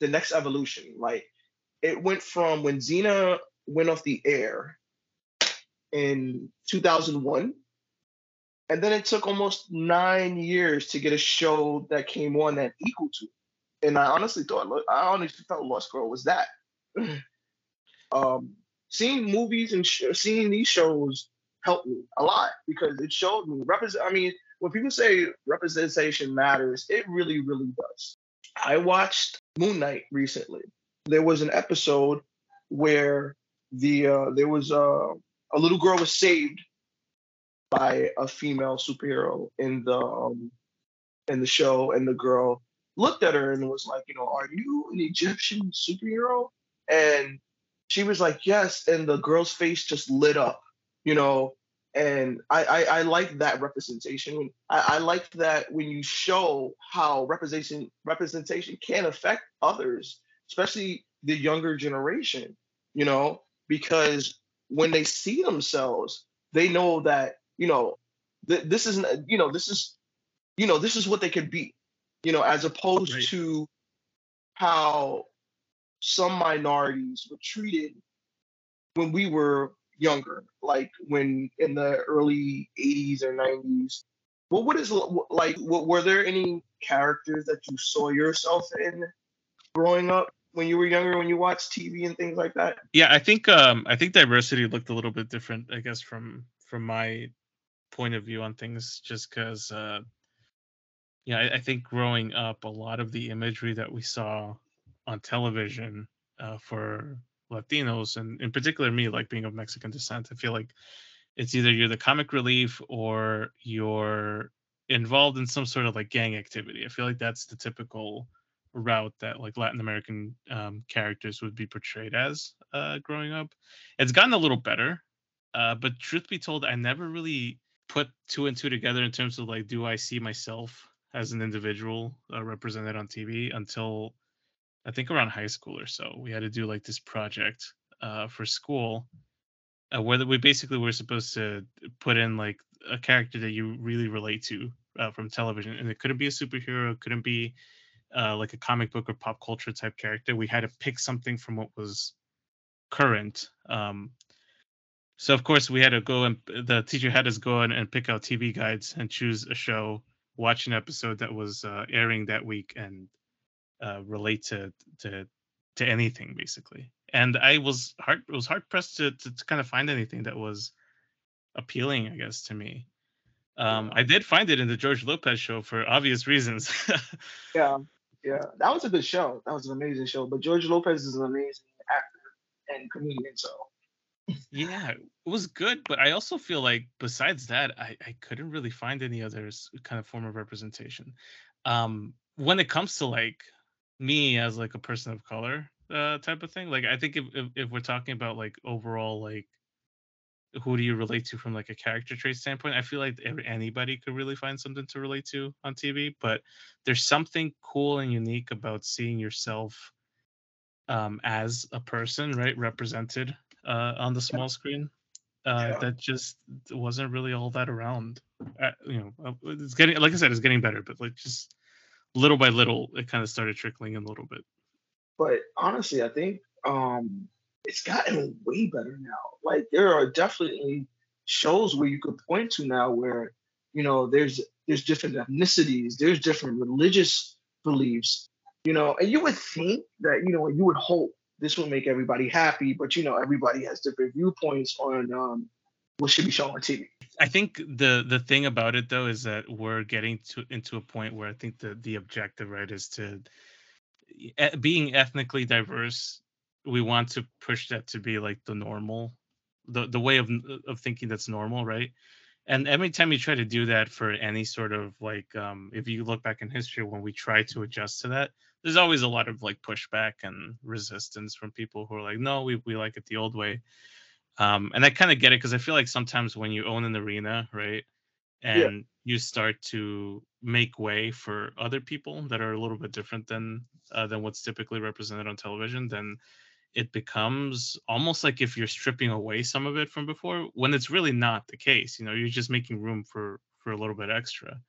the next evolution. Like it went from when Xena went off the air in 2001 and then it took almost nine years to get a show that came on that equal to. And I honestly thought, I honestly thought Lost Girl was that. um, seeing movies and sh- seeing these shows helped me a lot because it showed me represent. I mean, when people say representation matters, it really, really does. I watched Moon Knight recently. There was an episode where the uh, there was uh, a little girl was saved by a female superhero in the um, in the show, and the girl looked at her and was like, you know, are you an Egyptian superhero? And she was like, yes. And the girl's face just lit up, you know. And I I, I like that representation. I, I like that when you show how representation representation can affect others, especially the younger generation, you know, because when they see themselves, they know that you know, th- this isn't, you know, this is, you know, this is what they could be, you know, as opposed right. to how some minorities were treated when we were younger, like when in the early 80s or 90s. Well, what is like? Were there any characters that you saw yourself in growing up when you were younger, when you watched TV and things like that? Yeah, I think um, I think diversity looked a little bit different, I guess, from from my point of view on things just because uh, yeah, I, I think growing up, a lot of the imagery that we saw on television uh, for Latinos, and in particular me, like being of Mexican descent, I feel like it's either you're the comic relief or you're involved in some sort of like gang activity. I feel like that's the typical route that like Latin American um, characters would be portrayed as uh, growing up. It's gotten a little better, uh, but truth be told, I never really put two and two together in terms of like, do I see myself as an individual uh, represented on TV until I think around high school or so. We had to do like this project uh, for school uh, where we basically were supposed to put in like a character that you really relate to uh, from television, and it couldn't be a superhero, it couldn't be uh, like a comic book or pop culture type character. We had to pick something from what was current. Um, so of course we had to go and the teacher had us go in and pick out TV guides and choose a show, watch an episode that was uh, airing that week, and uh, relate to to to anything basically. And I was hard was hard pressed to, to, to kind of find anything that was appealing, I guess, to me. Um, I did find it in the George Lopez show for obvious reasons. yeah, yeah, that was a good show. That was an amazing show. But George Lopez is an amazing actor and comedian, so. Yeah, it was good, but I also feel like besides that, I, I couldn't really find any other kind of form of representation. Um, when it comes to like me as like a person of color uh type of thing, like I think if, if if we're talking about like overall like who do you relate to from like a character trait standpoint i feel like anybody could really find something to relate to on tv but there's something cool and unique about seeing yourself um, as a person right represented uh, on the small screen uh, yeah. that just wasn't really all that around uh, you know uh, it's getting like i said it's getting better but like just little by little it kind of started trickling in a little bit but honestly i think um it's gotten way better now. Like there are definitely shows where you could point to now where you know there's there's different ethnicities, there's different religious beliefs, you know, and you would think that you know you would hope this would make everybody happy, but you know everybody has different viewpoints on um, what should be shown on TV. I think the the thing about it though is that we're getting to into a point where I think the the objective right is to being ethnically diverse we want to push that to be like the normal the the way of of thinking that's normal right and every time you try to do that for any sort of like um if you look back in history when we try to adjust to that there's always a lot of like pushback and resistance from people who are like no we, we like it the old way. Um and i kind of get it because i feel like sometimes when you own an arena right and yeah. you start to make way for other people that are a little bit different than uh, than what's typically represented on television then it becomes almost like if you're stripping away some of it from before when it's really not the case you know you're just making room for for a little bit extra.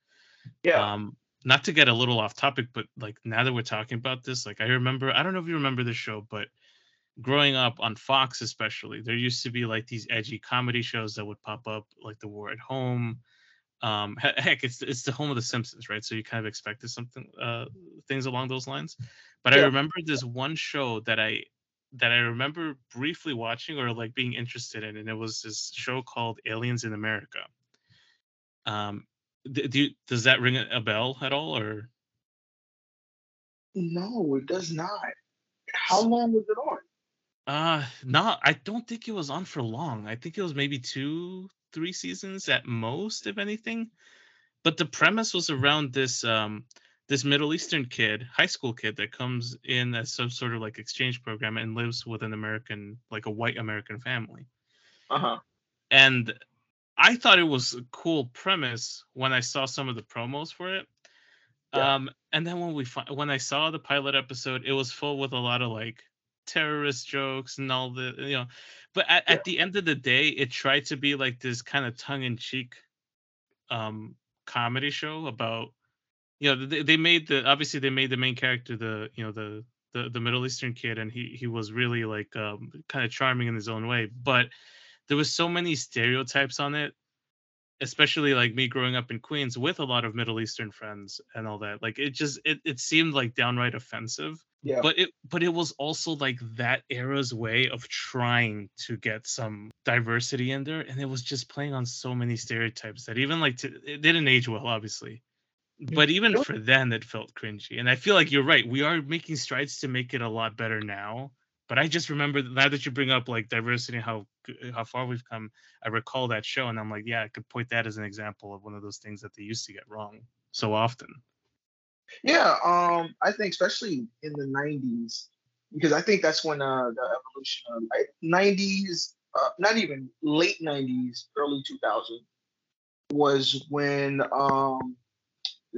Yeah. Um not to get a little off topic but like now that we're talking about this like i remember i don't know if you remember the show but growing up on fox especially there used to be like these edgy comedy shows that would pop up like the war at home um heck it's it's the home of the simpsons right so you kind of expected something uh things along those lines but yeah. i remember this one show that i that I remember briefly watching or like being interested in, and it was this show called Aliens in America. Um, do, do does that ring a bell at all, or? No, it does not. How long was it on? Uh, not. I don't think it was on for long. I think it was maybe two, three seasons at most, if anything. But the premise was around this um this Middle Eastern kid, high school kid that comes in as some sort of like exchange program and lives with an American, like a white American family. Uh huh. And I thought it was a cool premise when I saw some of the promos for it. Yeah. Um, and then when we fi- when I saw the pilot episode, it was full with a lot of like terrorist jokes and all the you know. But at, yeah. at the end of the day, it tried to be like this kind of tongue in cheek um comedy show about you know they, they made the obviously they made the main character the you know the the, the middle eastern kid and he he was really like um, kind of charming in his own way but there was so many stereotypes on it especially like me growing up in queens with a lot of middle eastern friends and all that like it just it, it seemed like downright offensive yeah. but it but it was also like that era's way of trying to get some diversity in there and it was just playing on so many stereotypes that even like to, it didn't age well obviously mm, but even for then it felt cringy and i feel like you're right we are making strides to make it a lot better now but i just remember now that you bring up like diversity and how how far we've come i recall that show and i'm like yeah i could point that as an example of one of those things that they used to get wrong so often yeah um i think especially in the 90s because i think that's when uh the evolution of like, 90s uh, not even late 90s early 2000 was when um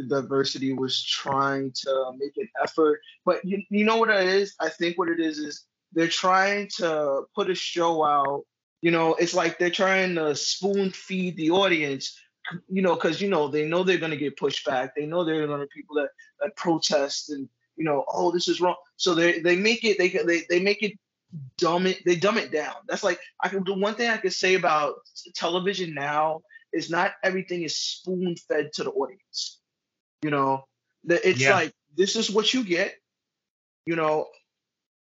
diversity was trying to make an effort. But you, you know what it is? I think what it is is they're trying to put a show out. You know, it's like they're trying to spoon feed the audience. You know, because you know they know they're gonna get pushed back. They know they're gonna be people that that protest and you know, oh, this is wrong. So they they make it they they they make it dumb it they dumb it down. That's like I can the one thing I can say about television now is not everything is spoon fed to the audience. You know, it's yeah. like this is what you get. You know,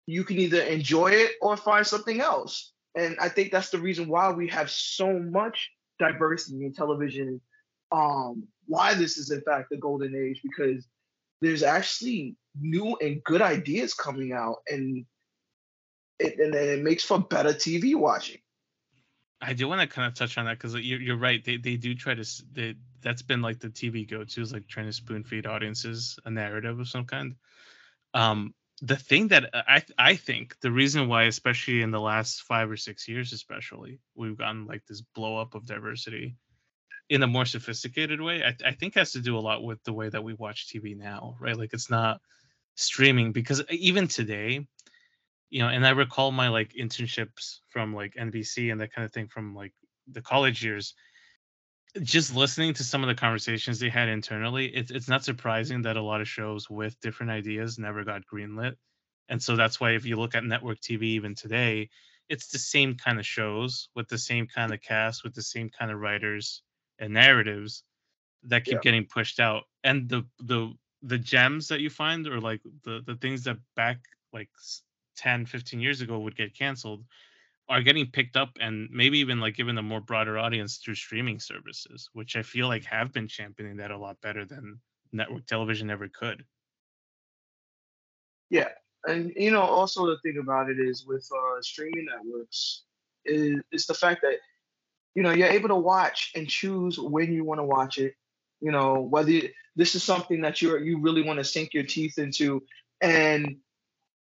you can either enjoy it or find something else. And I think that's the reason why we have so much diversity in television. Um, why this is in fact the golden age because there's actually new and good ideas coming out, and it and it makes for better TV watching. I do want to kind of touch on that because you're, you're right. They they do try to they, that's been like the TV go to is like trying to spoon feed audiences a narrative of some kind. Um, the thing that uh, I I think the reason why, especially in the last five or six years, especially we've gotten like this blow up of diversity in a more sophisticated way. I, I think has to do a lot with the way that we watch TV now, right? Like it's not streaming because uh, even today you know, and I recall my like internships from like NBC and that kind of thing from like the college years. Just listening to some of the conversations they had internally, it's it's not surprising that a lot of shows with different ideas never got greenlit. And so that's why if you look at network TV even today, it's the same kind of shows with the same kind of cast, with the same kind of writers and narratives that keep yeah. getting pushed out. And the the the gems that you find or like the the things that back like 10 15 years ago would get canceled are getting picked up and maybe even like given a more broader audience through streaming services which i feel like have been championing that a lot better than network television ever could. Yeah and you know also the thing about it is with uh, streaming networks is, is the fact that you know you're able to watch and choose when you want to watch it you know whether this is something that you're you really want to sink your teeth into and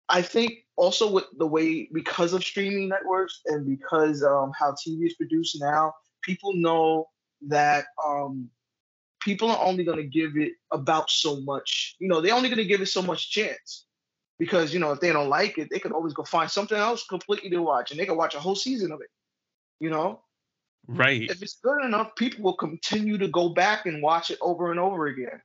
I think also with the way because of streaming networks and because um, how TV is produced now, people know that um, people are only going to give it about so much. You know, they're only going to give it so much chance because you know if they don't like it, they can always go find something else completely to watch, and they can watch a whole season of it. You know, right? If it's good enough, people will continue to go back and watch it over and over again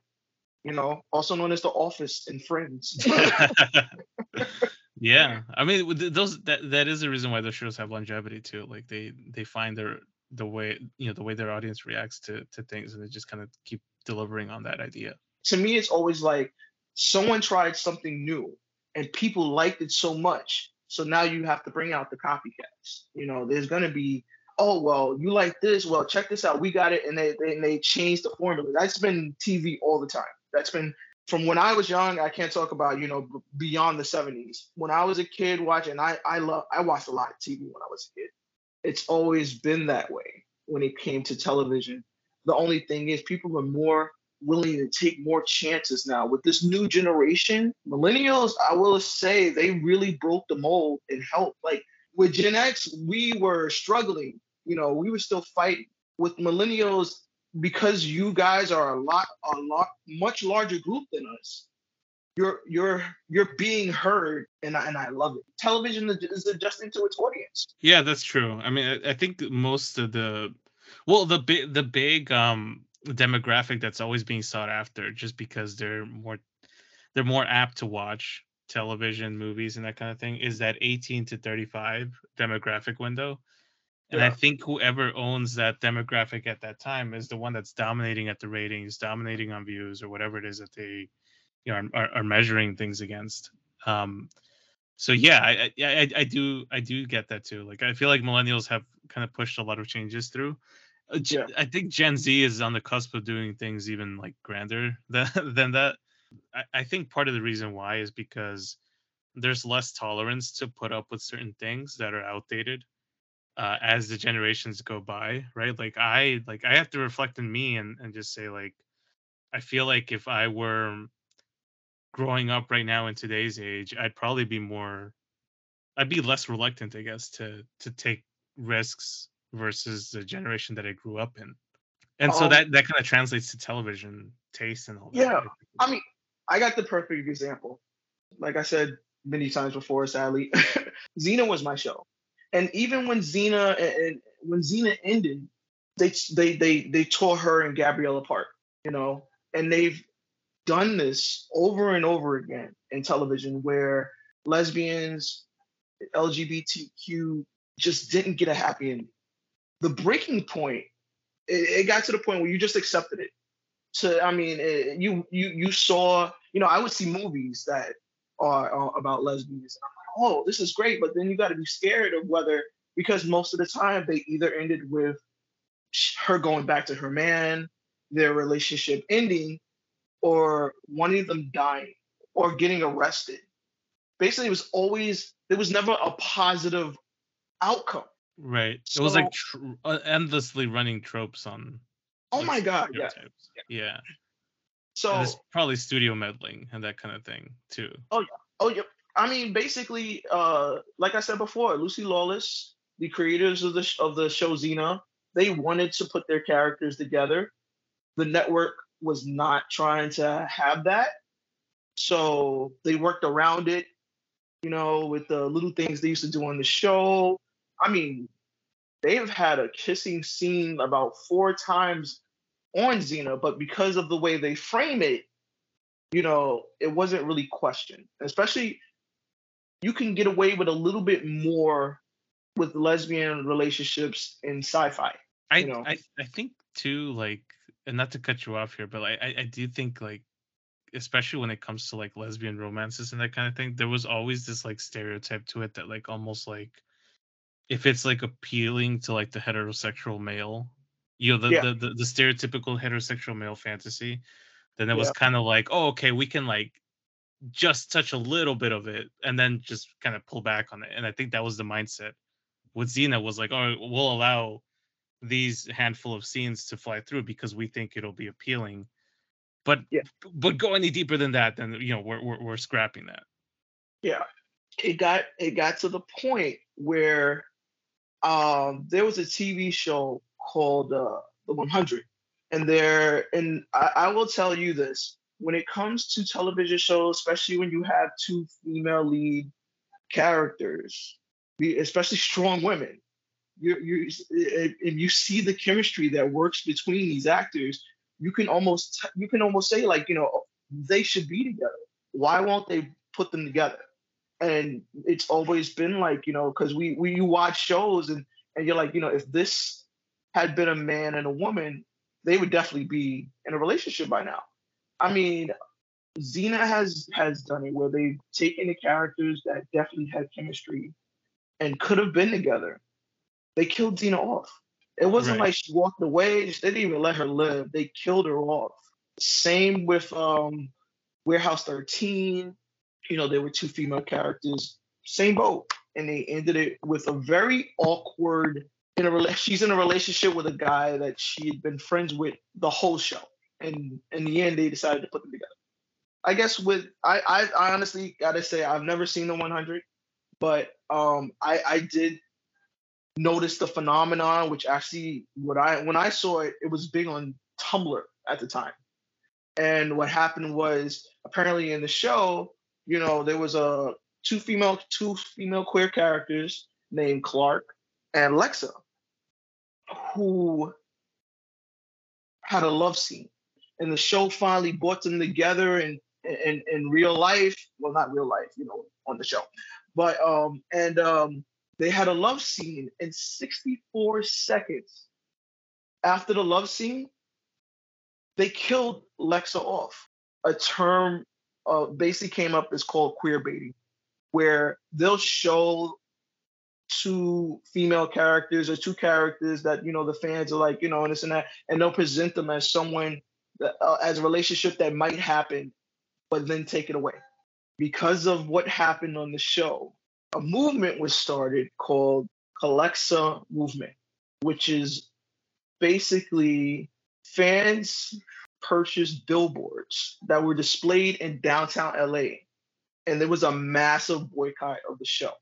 you know, also known as The Office and Friends. yeah, I mean, those that that is the reason why those shows have longevity too. Like they they find their the way you know the way their audience reacts to to things, and they just kind of keep delivering on that idea. To me, it's always like someone tried something new and people liked it so much, so now you have to bring out the copycats. You know, there's gonna be oh well you like this well check this out we got it and they they, they changed the formula that's been tv all the time that's been from when I was young. I can't talk about you know beyond the 70s. When I was a kid watching, I I love I watched a lot of TV when I was a kid. It's always been that way when it came to television. The only thing is people are more willing to take more chances now with this new generation. Millennials, I will say, they really broke the mold and helped. Like with Gen X, we were struggling. You know, we were still fighting. With millennials, because you guys are a lot a lot much larger group than us. You're you're you're being heard and I, and I love it. Television is adjusting to its audience. Yeah that's true. I mean i, I think most of the well the big the big um demographic that's always being sought after just because they're more they're more apt to watch television movies and that kind of thing is that 18 to 35 demographic window and yeah. I think whoever owns that demographic at that time is the one that's dominating at the ratings, dominating on views, or whatever it is that they, you know, are, are measuring things against. Um, so yeah, I, I I do I do get that too. Like I feel like millennials have kind of pushed a lot of changes through, Uh, Yeah. I think Gen Z is on the cusp of doing things even like grander than than that. I, I think part of the reason why is because there's less tolerance to put up with certain things that are outdated uh, as the generations go by, right? Like I like I have to reflect in me and and just say like I feel like if I were growing up right now in today's age, I'd probably be more I'd be less reluctant, I guess, to to take risks versus the generation that I grew up in. And so Um, that that kind of translates to television taste and all that. Yeah, I. I mean, I got the perfect example. Like I said many times before, sadly, Xena was my show, and even when Xena and when Xena ended, they they they they tore her and Gabrielle apart, you know, and they've done this over and over again in television where lesbians, LGBTQ just didn't get a happy ending. The breaking point, it, it got to the point where you just accepted it. To i mean eh, you you you saw you know i would see movies that are, are about lesbians. and i'm oh this is great but then you got to be scared of whether because most of the time they either ended with her going back to her man their relationship ending or one of them dying or getting arrested basically it was always there was never a positive outcome Right. it was like tr- uh, endlessly running tropes on. oh like, my god yeah. Yeah. And so there's probably studio meddling and that kind of thing too. Oh yeah. Oh yeah. I mean, basically, uh, like I said before, Lucy Lawless, the creators of the sh- of the show Xena, they wanted to put their characters together. The network was not trying to have that, so they worked around it. You know, with the little things they used to do on the show. I mean, they've had a kissing scene about four times on Xena, but because of the way they frame it, you know, it wasn't really questioned. Especially, you can get away with a little bit more with lesbian relationships in sci-fi. I, you know. I I think too like and not to cut you off here, but I I, I do think like especially when it comes to like lesbian romances and that kind of thing, there was always this like stereotype to it that like almost like if it's like appealing to like the heterosexual male, you know, the Yeah. the, the, the stereotypical heterosexual male fantasy, then it was Yeah. kind of like, oh, okay, we can like just touch a little bit of it and then just kind of pull back on it. And I think that was the mindset with Xena was like, oh, we'll allow these handful of scenes to fly through because we think it'll be appealing. But Yeah. but go any deeper than that, then you know we're we're, we're scrapping that. Yeah, it got it got to the point where um, there was a TV show called uh, The 100, and there and I, I will tell you this: when it comes to television shows, especially when you have two female lead characters, especially strong women, you you if you see the chemistry that works between these actors, you can almost you can almost say like you know they should be together. Why won't they put them together? and it's always been like you know because we we you watch shows and and you're like you know if this had been a man and a woman they would definitely be in a relationship by now i mean xena has has done it where they've taken the characters that definitely had chemistry and could have been together. They killed xena off. It wasn't Right. like she walked away. They didn't even let her live. They killed her off. Same with um warehouse 13 you know, there were two female characters, same boat, and they ended it with a very awkward. In a she's in a relationship with a guy that she had been friends with the whole show, and in the end, they decided to put them together. I guess with I I, I honestly gotta say I've never seen the 100, but um I I did notice the phenomenon, which actually what I when I saw it, it was big on Tumblr at the time. And what happened was apparently in the show, you know, there was a two female two female queer characters named Clarke and Lexa, who had a love scene. And the show finally brought them together in, in in real life. Well, not real life, you know, on the show. But um and um they had a love scene in 64 seconds. After the love scene, they killed Lexa off. A term uh, basically came up is called queer baiting, where they'll show two female characters or two characters that you know the fans are like you know and this and that and they'll present them as someone uh, as a relationship that might happen but then take it away because of what happened on the show a movement was started called Calexa movement which is basically fans purchased billboards that were displayed in downtown LA and there was a massive boycott of the show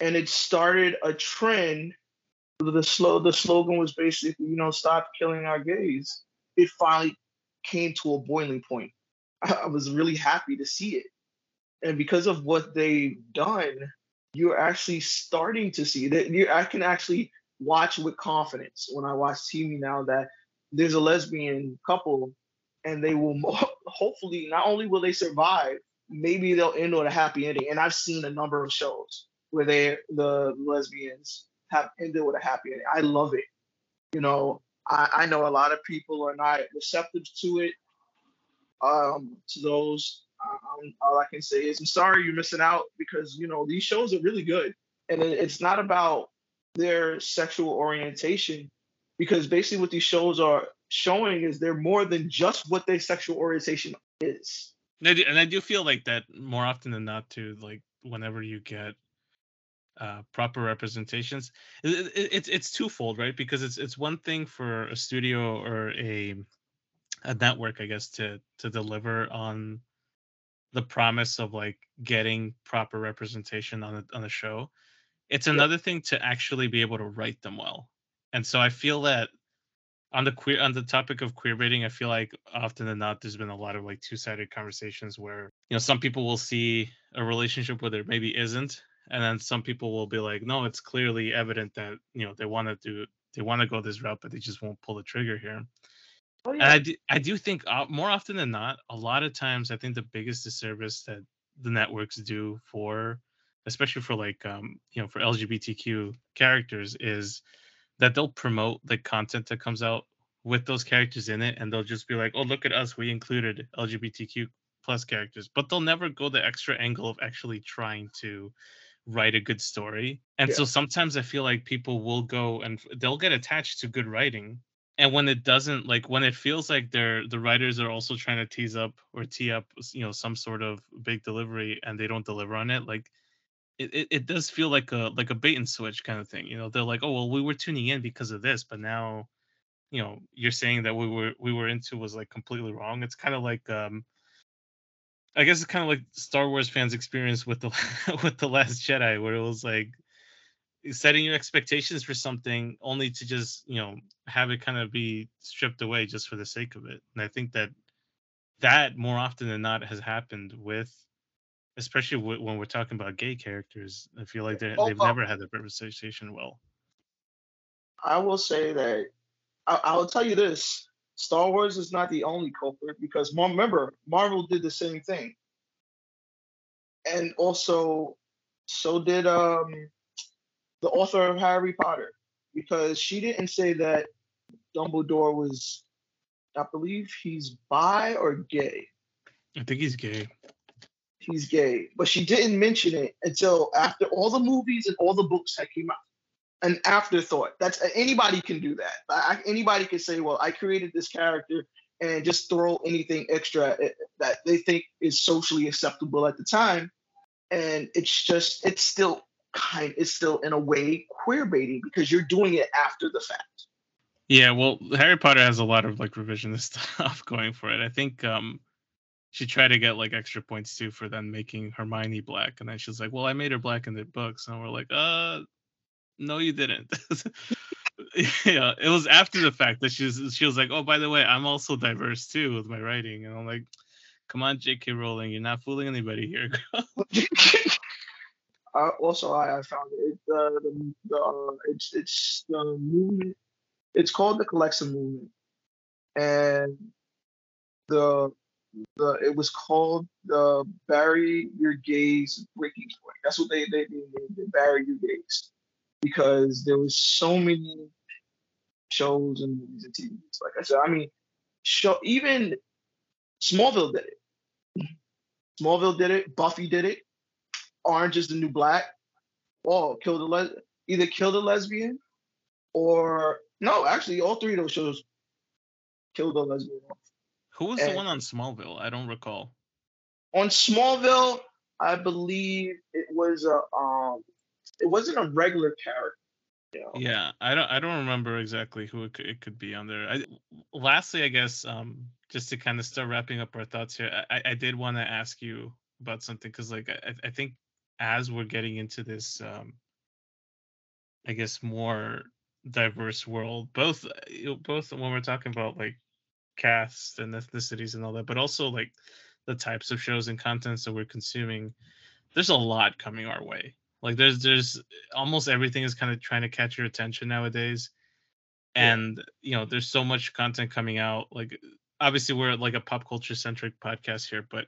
and it started a trend. The slow the slogan was basically, you know, stop killing our gays. It finally came to a boiling point. I, was really happy to see it. And because of what they've done, you're actually starting to see that you I can actually watch with confidence when I watch TV now that there's a lesbian couple and they will hopefully not only will they survive, maybe they'll end on a happy ending. And I've seen a number of shows where they the lesbians have ended with a happy ending. I love it. You know, I, I know a lot of people are not receptive to it. Um, to those, um, all I can say is I'm sorry you're missing out because you know these shows are really good, and it, it's not about their sexual orientation because basically what these shows are showing is they're more than just what their sexual orientation is. And I do, and I do feel like that more often than not too. Like whenever you get uh, proper representations. It, it, it's it's twofold, right? Because it's it's one thing for a studio or a a network, I guess, to to deliver on the promise of like getting proper representation on the on a show. It's another yeah. thing to actually be able to write them well. And so I feel that on the queer on the topic of queer baiting, I feel like often than not there's been a lot of like two-sided conversations where you know some people will see a relationship where there maybe isn't and then some people will be like no it's clearly evident that you know they want to do they want to go this route but they just won't pull the trigger here oh, yeah. and I do, I do think uh, more often than not a lot of times i think the biggest disservice that the networks do for especially for like um you know for lgbtq characters is that they'll promote the content that comes out with those characters in it and they'll just be like oh look at us we included lgbtq plus characters but they'll never go the extra angle of actually trying to write a good story. And yeah. so sometimes I feel like people will go and they'll get attached to good writing. And when it doesn't, like when it feels like they're the writers are also trying to tease up or tee up, you know, some sort of big delivery and they don't deliver on it, like it, it, it does feel like a like a bait and switch kind of thing. You know, they're like, oh well, we were tuning in because of this, but now, you know, you're saying that we were we were into was like completely wrong. It's kind of like um I guess it's kind of like Star Wars fans' experience with the with the Last Jedi, where it was like setting your expectations for something only to just you know have it kind of be stripped away just for the sake of it. And I think that that more often than not has happened with, especially w- when we're talking about gay characters. I feel like they've oh. never had their representation well. I will say that I, I will tell you this Star Wars is not the only culprit because remember, Marvel did the same thing. And also, so did um, the author of Harry Potter because she didn't say that Dumbledore was, I believe he's bi or gay. I think he's gay. He's gay, but she didn't mention it until after all the movies and all the books that came out an afterthought. That's anybody can do that. I, anybody can say, "Well, I created this character," and just throw anything extra eh, that they think is socially acceptable at the time, and it's just it's still kind it's still in a way queer baiting because you're doing it after the fact. Yeah, well, Harry Potter has a lot of like revisionist stuff going for it. I think um she tried to get like extra points too for then making Hermione black, and then she's like, "Well, I made her black in the books," and we're like, "Uh, no, you didn't. yeah, it was after the fact that she was she was like, oh, by the way, I'm also diverse too with my writing, and I'm like, come on, J.K. Rowling, you're not fooling anybody here. uh, also, I, I found it. The, the uh, it's it's the movement. It's called the Collection movement, and the the it was called the bury your gays breaking point. That's what they they, they, they bury your gays because there was so many shows and movies and TVs. Like I said, I mean, show even Smallville did it. Smallville did it. Buffy did it. Orange is the New Black. Oh, Kill the either killed a lesbian or no, actually, all three of those shows killed a lesbian. Who was and the one on Smallville? I don't recall. On Smallville, I believe it was a um, it wasn't a regular character. You know? Yeah, I don't I don't remember exactly who it could, it could be on there. I, lastly, I guess um, just to kind of start wrapping up our thoughts here, I, I did want to ask you about something because like I, I think as we're getting into this um, I guess more diverse world, both both when we're talking about like casts and ethnicities and all that, but also like the types of shows and contents that we're consuming. There's a lot coming our way. Like there's there's almost everything is kind of trying to catch your attention nowadays. And you know, there's so much content coming out. Like obviously we're like a pop culture centric podcast here, but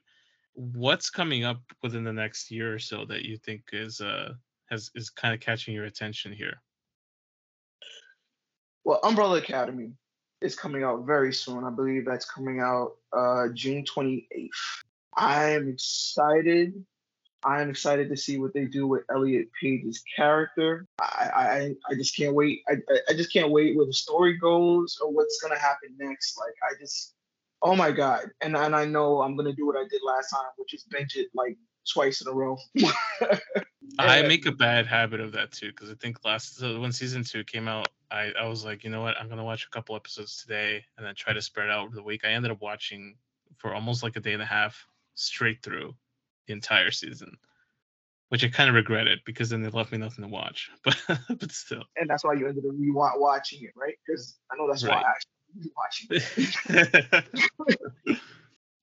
what's coming up within the next year or so that you think is uh has is kind of catching your attention here? Well, Umbrella Academy is coming out very soon. I believe that's coming out uh, June 28th. I am excited. I am excited to see what they do with Elliot Page's character. I, I, I just can't wait. I, I just can't wait where the story goes or what's gonna happen next. Like I just, oh my god! And and I know I'm gonna do what I did last time, which is binge it like twice in a row. I make a bad habit of that too because I think last so when season two came out, I, I was like, you know what, I'm gonna watch a couple episodes today and then try to spread out over the week. I ended up watching for almost like a day and a half straight through the entire season, which I kind of regretted because then they left me nothing to watch. But but still. And that's why you ended up rewatching it, right? Because I know that's right. why I actually watching it.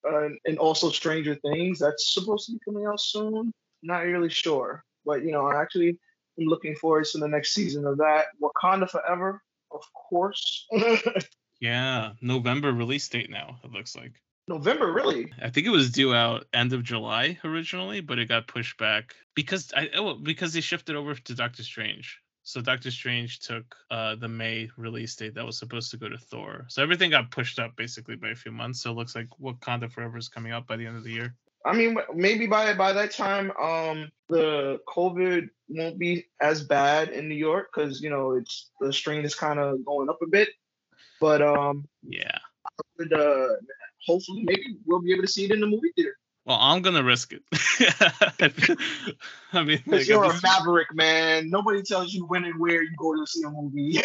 uh, and also Stranger Things that's supposed to be coming out soon. Not really sure, but you know, I actually am looking forward to the next season of that. Wakanda Forever, of course. yeah, November release date now. It looks like. November, really? I think it was due out end of July originally, but it got pushed back because I oh, because they shifted over to Doctor Strange. So Doctor Strange took uh, the May release date that was supposed to go to Thor. So everything got pushed up basically by a few months. So it looks like Wakanda Forever is coming out by the end of the year. I mean, maybe by by that time, um, the COVID won't be as bad in New York because you know it's the strain is kind of going up a bit. But um, yeah, I would, uh, hopefully maybe we'll be able to see it in the movie theater. Well, I'm gonna risk it. I mean, like, you're a maverick, man. Nobody tells you when and where you go to see a movie.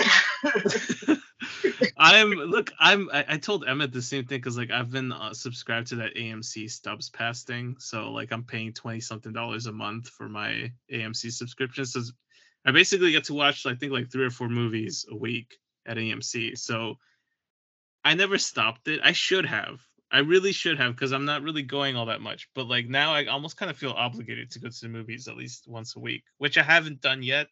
I'm look. I'm. I, I, told Emmett the same thing because like I've been uh, subscribed to that AMC Stubs Pass thing. So like I'm paying twenty something dollars a month for my AMC subscription. So I basically get to watch I think like three or four movies a week at AMC. So I never stopped it. I should have. I really should have because I'm not really going all that much. But like now, I almost kind of feel obligated to go to the movies at least once a week, which I haven't done yet.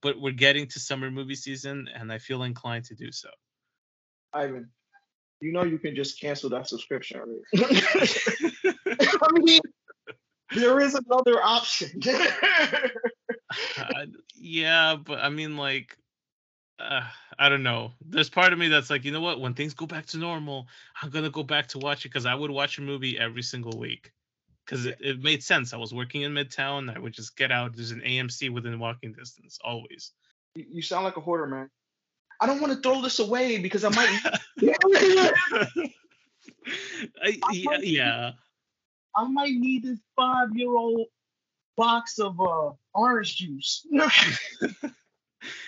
But we're getting to summer movie season, and I feel inclined to do so. Ivan, you know you can just cancel that subscription already. I mean, there is another option. uh, yeah, but I mean, like, uh, I don't know. There's part of me that's like, you know what? When things go back to normal, I'm gonna go back to watch it because I would watch a movie every single week because it, it made sense. I was working in Midtown. I would just get out. There's an AMC within walking distance always. You sound like a hoarder, man. I don't want to throw this away because I might. I, yeah, yeah. I might need this five year old box of uh, orange juice.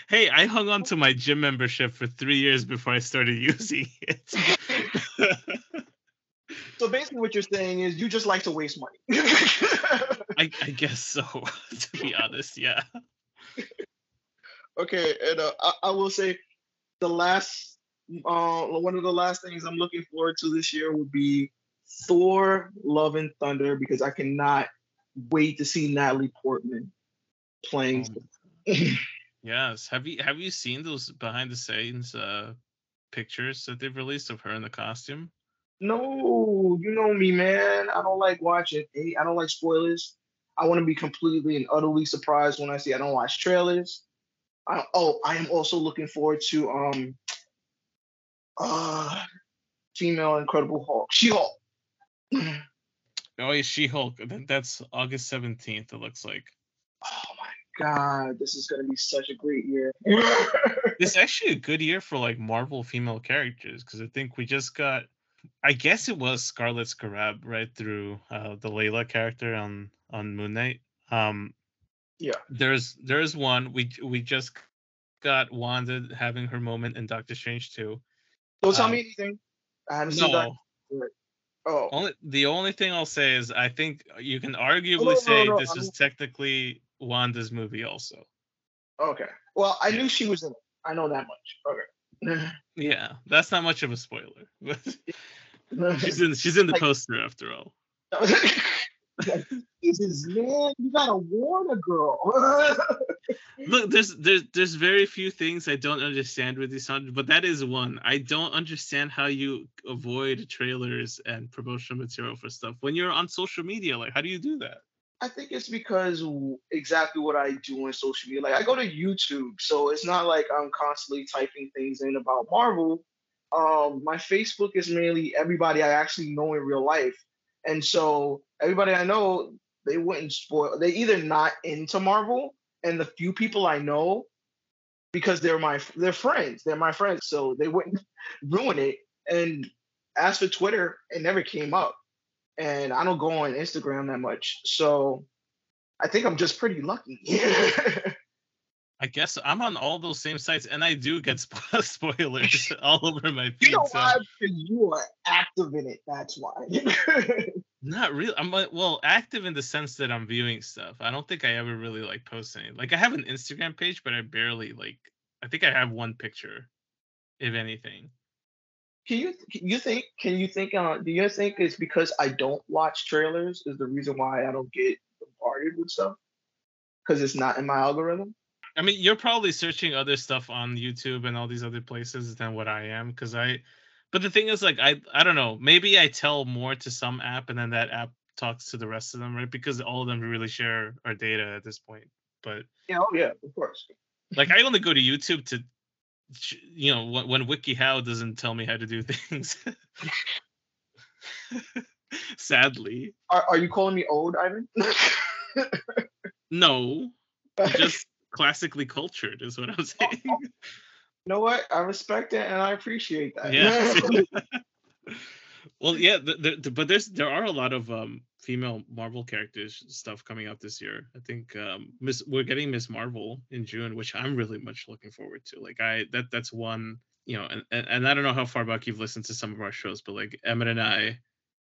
hey, I hung on to my gym membership for three years before I started using it. so basically, what you're saying is you just like to waste money. I, I guess so, to be honest. Yeah. Okay, and uh, I, I will say the last uh, one of the last things I'm looking forward to this year would be Thor: Love and Thunder because I cannot wait to see Natalie Portman playing. Oh Yes. Have you have you seen those behind the scenes uh pictures that they've released of her in the costume? No, you know me, man. I don't like watching. I don't like spoilers. I want to be completely and utterly surprised when I see. I don't watch trailers. I, oh, I am also looking forward to um, uh, female Incredible Hulk, She Hulk. oh, yeah, She Hulk. That's August seventeenth. It looks like. Oh my god, this is gonna be such a great year. It's actually a good year for like Marvel female characters because I think we just got. I guess it was Scarlet Scarab right through uh, the Layla character on on Moon Knight. Um, yeah. there's there's one we we just got Wanda having her moment in Doctor Strange too. Don't tell Um, me anything. I haven't seen that. Oh, only the only thing I'll say is I think you can arguably no, no, say no, this I is technically Wanda's movie also. okay. Well, I Yeah. knew she was in it. I know that much. Okay. Yeah, that's not much of a spoiler. she's in she's in the Like- poster after all. Jesus, man, you gotta warn a girl. Look, there's there's there's very few things I don't understand with this song, but that is one. I don't understand how you avoid trailers and promotional material for stuff when you're on social media. Like, how do you do that? I think it's because exactly what I do on social media. Like I go to YouTube, so it's not like I'm constantly typing things in about Marvel. Um, my Facebook is mainly everybody I actually know in real life, and so everybody I know they wouldn't spoil. They either not into Marvel, and the few people I know, because they're my they're friends, they're my friends, so they wouldn't ruin it. And as for Twitter, it never came up and I don't go on Instagram that much. So I think I'm just pretty lucky. I guess I'm on all those same sites, and I do get spo- spoilers all over my feed. you know so- why? Because you are active in it. That's why. Not really. I'm like, well active in the sense that I'm viewing stuff. I don't think I ever really like post any. Like I have an Instagram page, but I barely like. I think I have one picture, if anything. Can you can you think? Can you think? Uh, do you think it's because I don't watch trailers is the reason why I don't get bombarded with stuff? Because it's not in my algorithm. I mean, you're probably searching other stuff on YouTube and all these other places than what I am, because I. But the thing is, like, I I don't know. Maybe I tell more to some app, and then that app talks to the rest of them, right? Because all of them really share our data at this point. But Yeah. Oh yeah. Of course. like I only go to YouTube to, you know, when, when WikiHow doesn't tell me how to do things. Sadly, Are, are you calling me old, Ivan? no, just classically cultured is what I'm saying. you know what? I respect it and I appreciate that. Yeah. well, yeah, the, the, the- but there's there are a lot of um female Marvel characters stuff coming out this year. I think um Miss we're getting Miss Marvel in June, which I'm really much looking forward to. Like I that that's one you know, and, and, and I don't know how far back you've listened to some of our shows, but like Emmett and I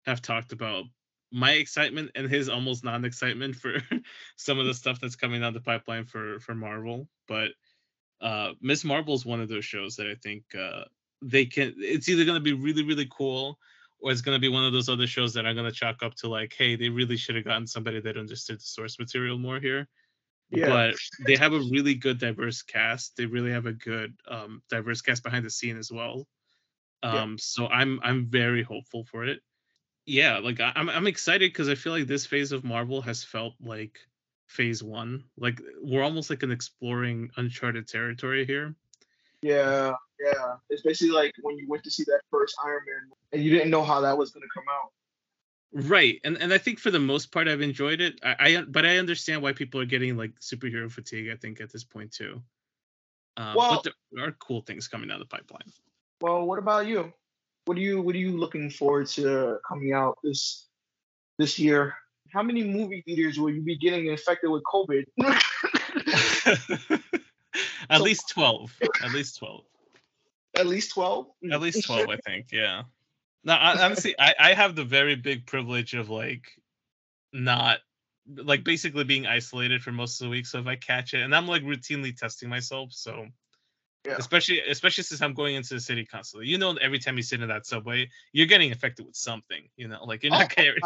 have talked about my excitement and his almost non-excitement for some of the stuff that's coming down the pipeline for for Marvel. But uh Miss Marvel's one of those shows that I think uh they can it's either going to be really really cool or it's going to be one of those other shows that i'm going to chalk up to like hey they really should have gotten somebody that understood the source material more here. Yeah. but they have a really good diverse cast. They really have a good um, diverse cast behind the scene as well. Yeah. um so i'm i'm very hopeful for it. Yeah like i'm, I'm excited because i feel like this phase of marvel has felt like phase one. Like we're almost like an exploring uncharted territory here Yeah, yeah. It's basically like when you went to see that first Iron Man and you didn't know how that was gonna come out. Right, and and I think for the most part I've enjoyed it. I, I but I understand why people are getting like superhero fatigue. I think at this point too. Uh, Well- but there are cool things coming down the pipeline. Well, what about you? What are you what are you looking forward to coming out this this year? How many movie theaters will you be getting infected with COVID? at So- least twelve. At least twelve. At least twelve. At least mm. twelve, I think. Yeah. Now, I, honestly, I I have the very big privilege of like not like basically being isolated for most of the week. So if I catch it, and I'm like routinely testing myself, so Yeah. especially especially since I'm going into the city constantly. You know, every time you sit in that subway, you're getting infected with something. You know, like you're not Oh, carrying.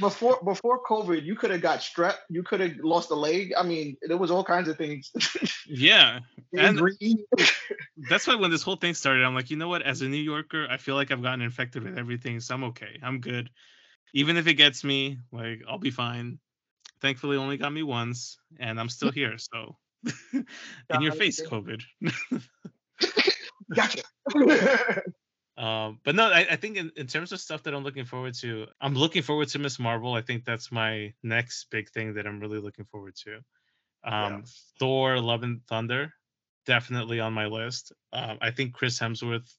Before before COVID, you could have got strep. You could have lost a leg. I mean, there was all kinds of things. Yeah, And- that's why when this whole thing started, I'm like, you know what? As a New Yorker, I feel like I've gotten infected with everything, so I'm okay. I'm good. Even if it gets me, like I'll be fine. Thankfully, it only got me once, and I'm still here. So, in your face. COVID. gotcha. Um, but no, I, I think in, in terms of stuff that I'm looking forward to, I'm looking forward to Miss Marvel. I think that's my next big thing that I'm really looking forward to. Um, Thor: Love and Thunder, definitely on my list. Um, I think Chris Hemsworth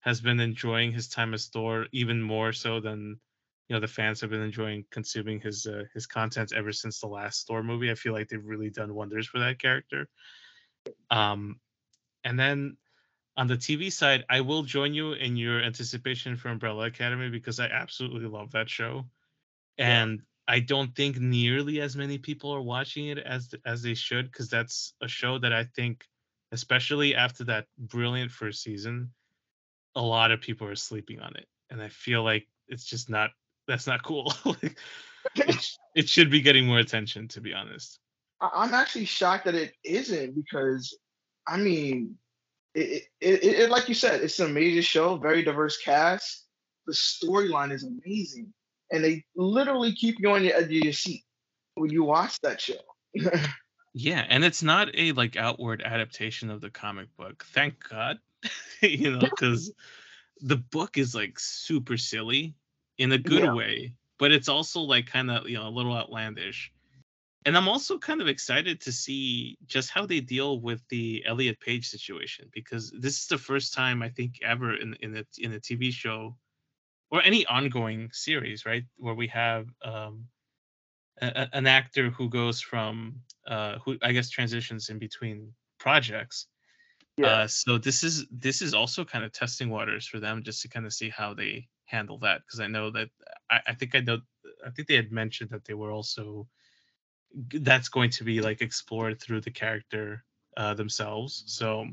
has been enjoying his time as Thor even more so than you know the fans have been enjoying consuming his uh, his content ever since the last Thor movie. I feel like they've really done wonders for that character. Um, and then on the TV side, I will join you in your anticipation for Umbrella Academy because I absolutely love that show, and I don't think nearly as many people are watching it as as they should because that's a show that I think, especially after that brilliant first season, a lot of people are sleeping on it, and I feel like it's just not that's not cool. like, it, it should be getting more attention, to be honest. I'm actually shocked that it isn't because, I mean, it, it, it, it like you said, it's an amazing show, very diverse cast. The storyline is amazing and they literally keep you on the edge of your seat when you watch that show. yeah, and it's not a like outward adaptation of the comic book. Thank God, you know, because the book is like super silly in a good yeah. way, but it's also like kind of you know a little outlandish. And I'm also kind of excited to see just how they deal with the Elliot Page situation because this is the first time I think ever in in a in a TV show or any ongoing series, right, where we have um, a, an actor who goes from uh, who I guess transitions in between projects. Yeah. Uh, so this is this is also kind of testing waters for them just to kind of see how they handle that because I know that I, I think I know I think they had mentioned that they were also that's going to be like explored through the character uh, themselves. So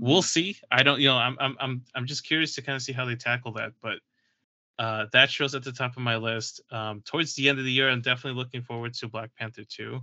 we'll see. I don't, you know, I'm I'm I'm I'm just curious to kind of see how they tackle that. But uh, that show's at the top of my list. Um, towards the end of the year, I'm definitely looking forward to Black Panther 2.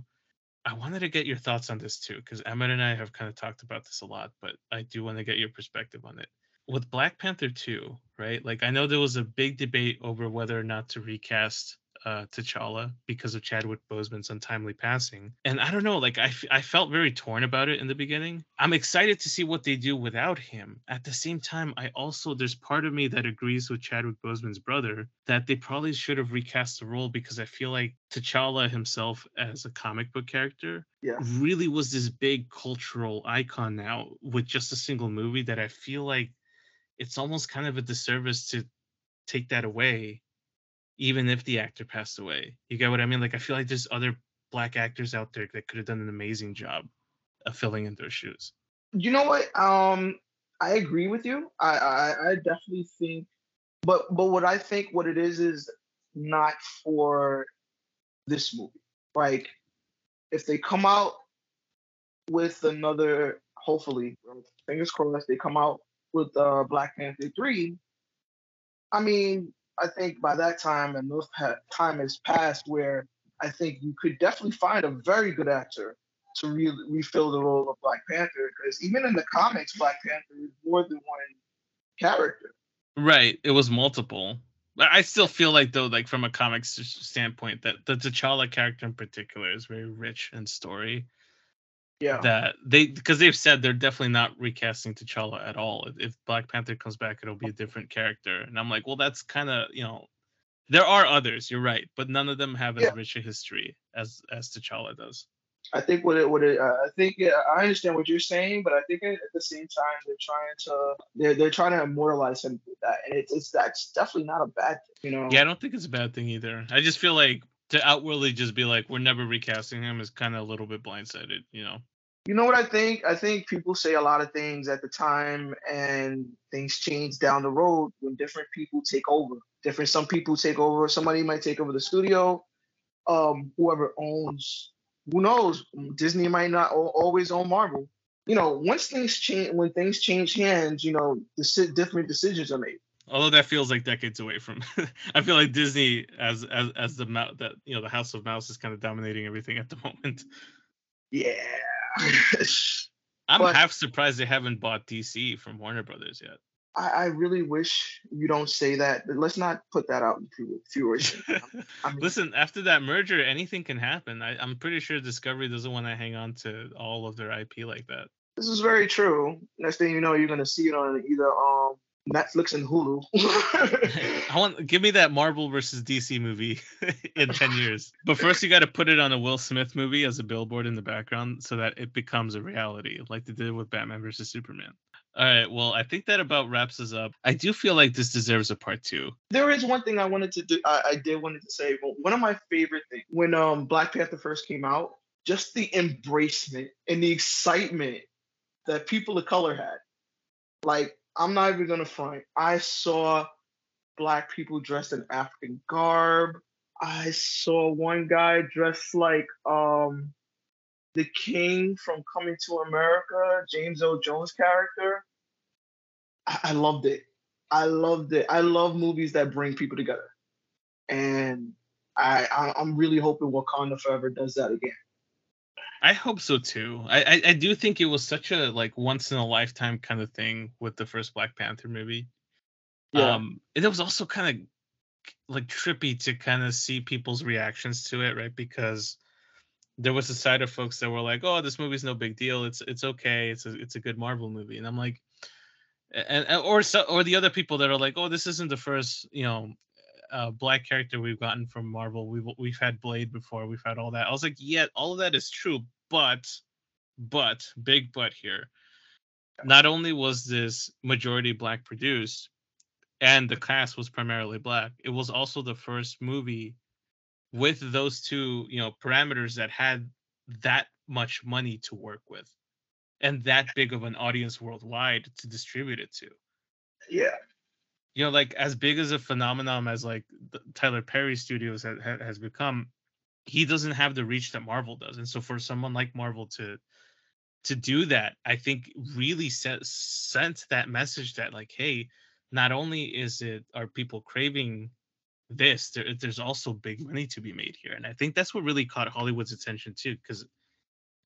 I wanted to get your thoughts on this too, because Emmett and I have kind of talked about this a lot, but I do want to get your perspective on it. With Black Panther 2, right? Like, I know there was a big debate over whether or not to recast uh, T'Challa because of Chadwick Boseman's untimely passing. And I don't know, like I, f- I felt very torn about it in the beginning. I'm excited to see what they do without him. At the same time, I also there's part of me that agrees with Chadwick Boseman's brother that they probably should have recast the role because I feel like T'Challa himself as a comic book character yeah. really was this big cultural icon now with just a single movie that I feel like it's almost kind of a disservice to take that away even if the actor passed away. You get what I mean? Like I feel like there's other black actors out there that could have done an amazing job of filling in those shoes. You know what? Um, I agree with you. I, I, I definitely think, but but what I think what it is is not for this movie. Like if they come out with another, hopefully, fingers crossed, they come out with uh, Black Panther three. I mean, I think by that time, enough time has passed where I think you could definitely find a very good actor to re- refill the role of Black Panther. Because even in the comics, Black Panther is more than one character. Right. It was multiple. I still feel like though, like from a comics standpoint, that the T'Challa character in particular is very rich in story yeah that they because they've said they're definitely not recasting T'Challa at all. If Black Panther comes back, it'll be a different character, and I'm like, well, that's kind of you know, there are others, you're right, but none of them have as yeah. rich a history as as T'Challa does. I think what it what it uh, I think yeah, I understand what you're saying, but I think at the same time they're trying to they're they're trying to immortalize him with that, and it's it's that's definitely not a bad thing, you know. Yeah, I don't think it's a bad thing either. I just feel like to outwardly just be like we're never recasting him is kind of a little bit blindsided, you know. You know what I think? I think people say a lot of things at the time and things change down the road when different people take over. Different some people take over, somebody might take over the studio. Um, whoever owns who knows? Disney might not always own Marvel. You know, once things change when things change hands, you know, the different decisions are made although that feels like decades away from i feel like disney as as as the that you know the house of mouse is kind of dominating everything at the moment yeah I'm but half surprised they haven't bought DC from Warner Brothers yet. I, I, really wish you don't say that. Let's not put that out into viewers. I mean, Listen, after that merger, anything can happen. I, am pretty sure Discovery doesn't want to hang on to all of their IP like that. This is very true. Next thing you know, you're gonna see it on either um Netflix and Hulu. I want give me that Marvel versus DC movie in 10 years. But first you got to put it on a Will Smith movie as a billboard in the background so that it becomes a reality like they did with Batman versus Superman. All right, well, I think that about wraps us up. I do feel like this deserves a part 2. There is one thing I wanted to do I, I did wanted to say, but one of my favorite things when um Black Panther first came out, just the embracement and the excitement that people of color had. Like I'm not even gonna front. I saw black people dressed in African garb. I saw one guy dressed like um the king from Coming to America, James Earl Jones character. I, I loved it. I loved it. I love movies that bring people together. And I, I I'm really hoping Wakanda Forever does that again. I hope so too. I, I, I do think it was such a like once in a lifetime kind of thing with the first Black Panther movie. Yeah. Um, and it was also kind of like trippy to kind of see people's reactions to it, right? Because there was a side of folks that were like, "Oh, this movie's no big deal. It's it's okay. It's a it's a good Marvel movie." And I'm like, and, and or so, or the other people that are like, "Oh, this isn't the first you know uh, black character we've gotten from Marvel. We've we've had Blade before. We've had all that. I was like, yeah, all of that is true, but but big but here. Not only was this majority black produced, and the cast was primarily black, it was also the first movie with those two, you know, parameters that had that much money to work with and that big of an audience worldwide to distribute it to. Yeah you know, like as big as a phenomenon as like Tyler Perry Studios has, has become, he doesn't have the reach that Marvel does, and so for someone like Marvel to to do that, I think really set, sent that message that like, hey, not only is it are people craving this, there, there's also big money to be made here, and I think that's what really caught Hollywood's attention too, because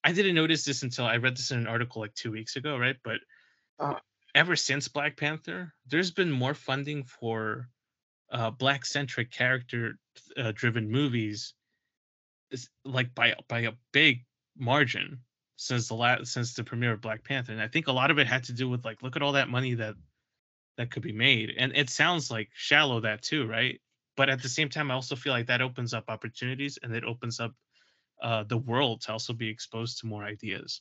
I didn't notice this until I read this in an article like two weeks ago, right? But uh, ever since Black Panther, there's been more funding for uh, black centric character uh, driven movies, like by by a big margin since the last since the premiere of Black Panther, and I think a lot of it had to do with like look at all that money that that could be made, and it sounds like shallow that too, right? But at the same time, I also feel like that opens up opportunities and it opens up uh, the world to also be exposed to more ideas.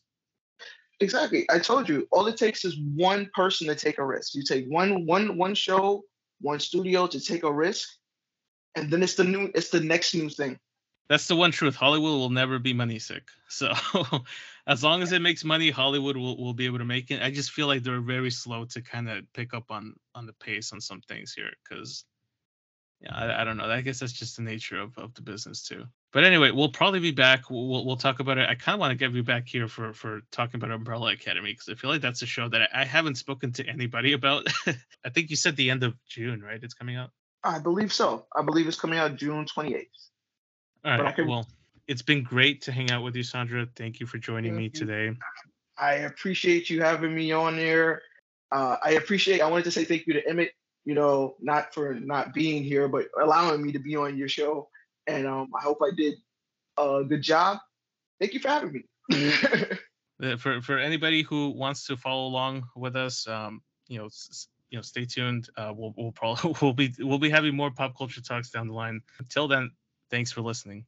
Exactly. I told you, all it takes is one person to take a risk. You take one one one show, one studio to take a risk, and then it's the new it's the next new thing. That's the one truth. Hollywood will never be money sick. So as long as it makes money, Hollywood will, will be able to make it. I just feel like they're very slow to kind of pick up on on the pace on some things here because yeah, I, I, don't know. I guess that's just the nature of, of the business too. But anyway, we'll probably be back. We'll, we'll talk about it. I kind of want to get you back here for for talking about Umbrella Academy because I feel like that's a show that I, I haven't spoken to anybody about. I think you said the end of June, right? It's coming out. I believe so. I believe it's coming out June 28th. All right. Can... Well, it's been great to hang out with you, Sandra. Thank you for joining me today. I appreciate you having me on there. Uh, I appreciate. I wanted to say thank you to Emmett you know, not for not being here, but allowing me to be on your show. And um, I hope I did a good job. Thank you for having me. Uh, for for anybody who wants to follow along with us, um, you know, s- you know, stay tuned. Uh, we'll we'll probably we'll be we'll be having more pop culture talks down the line. Until then, thanks for listening.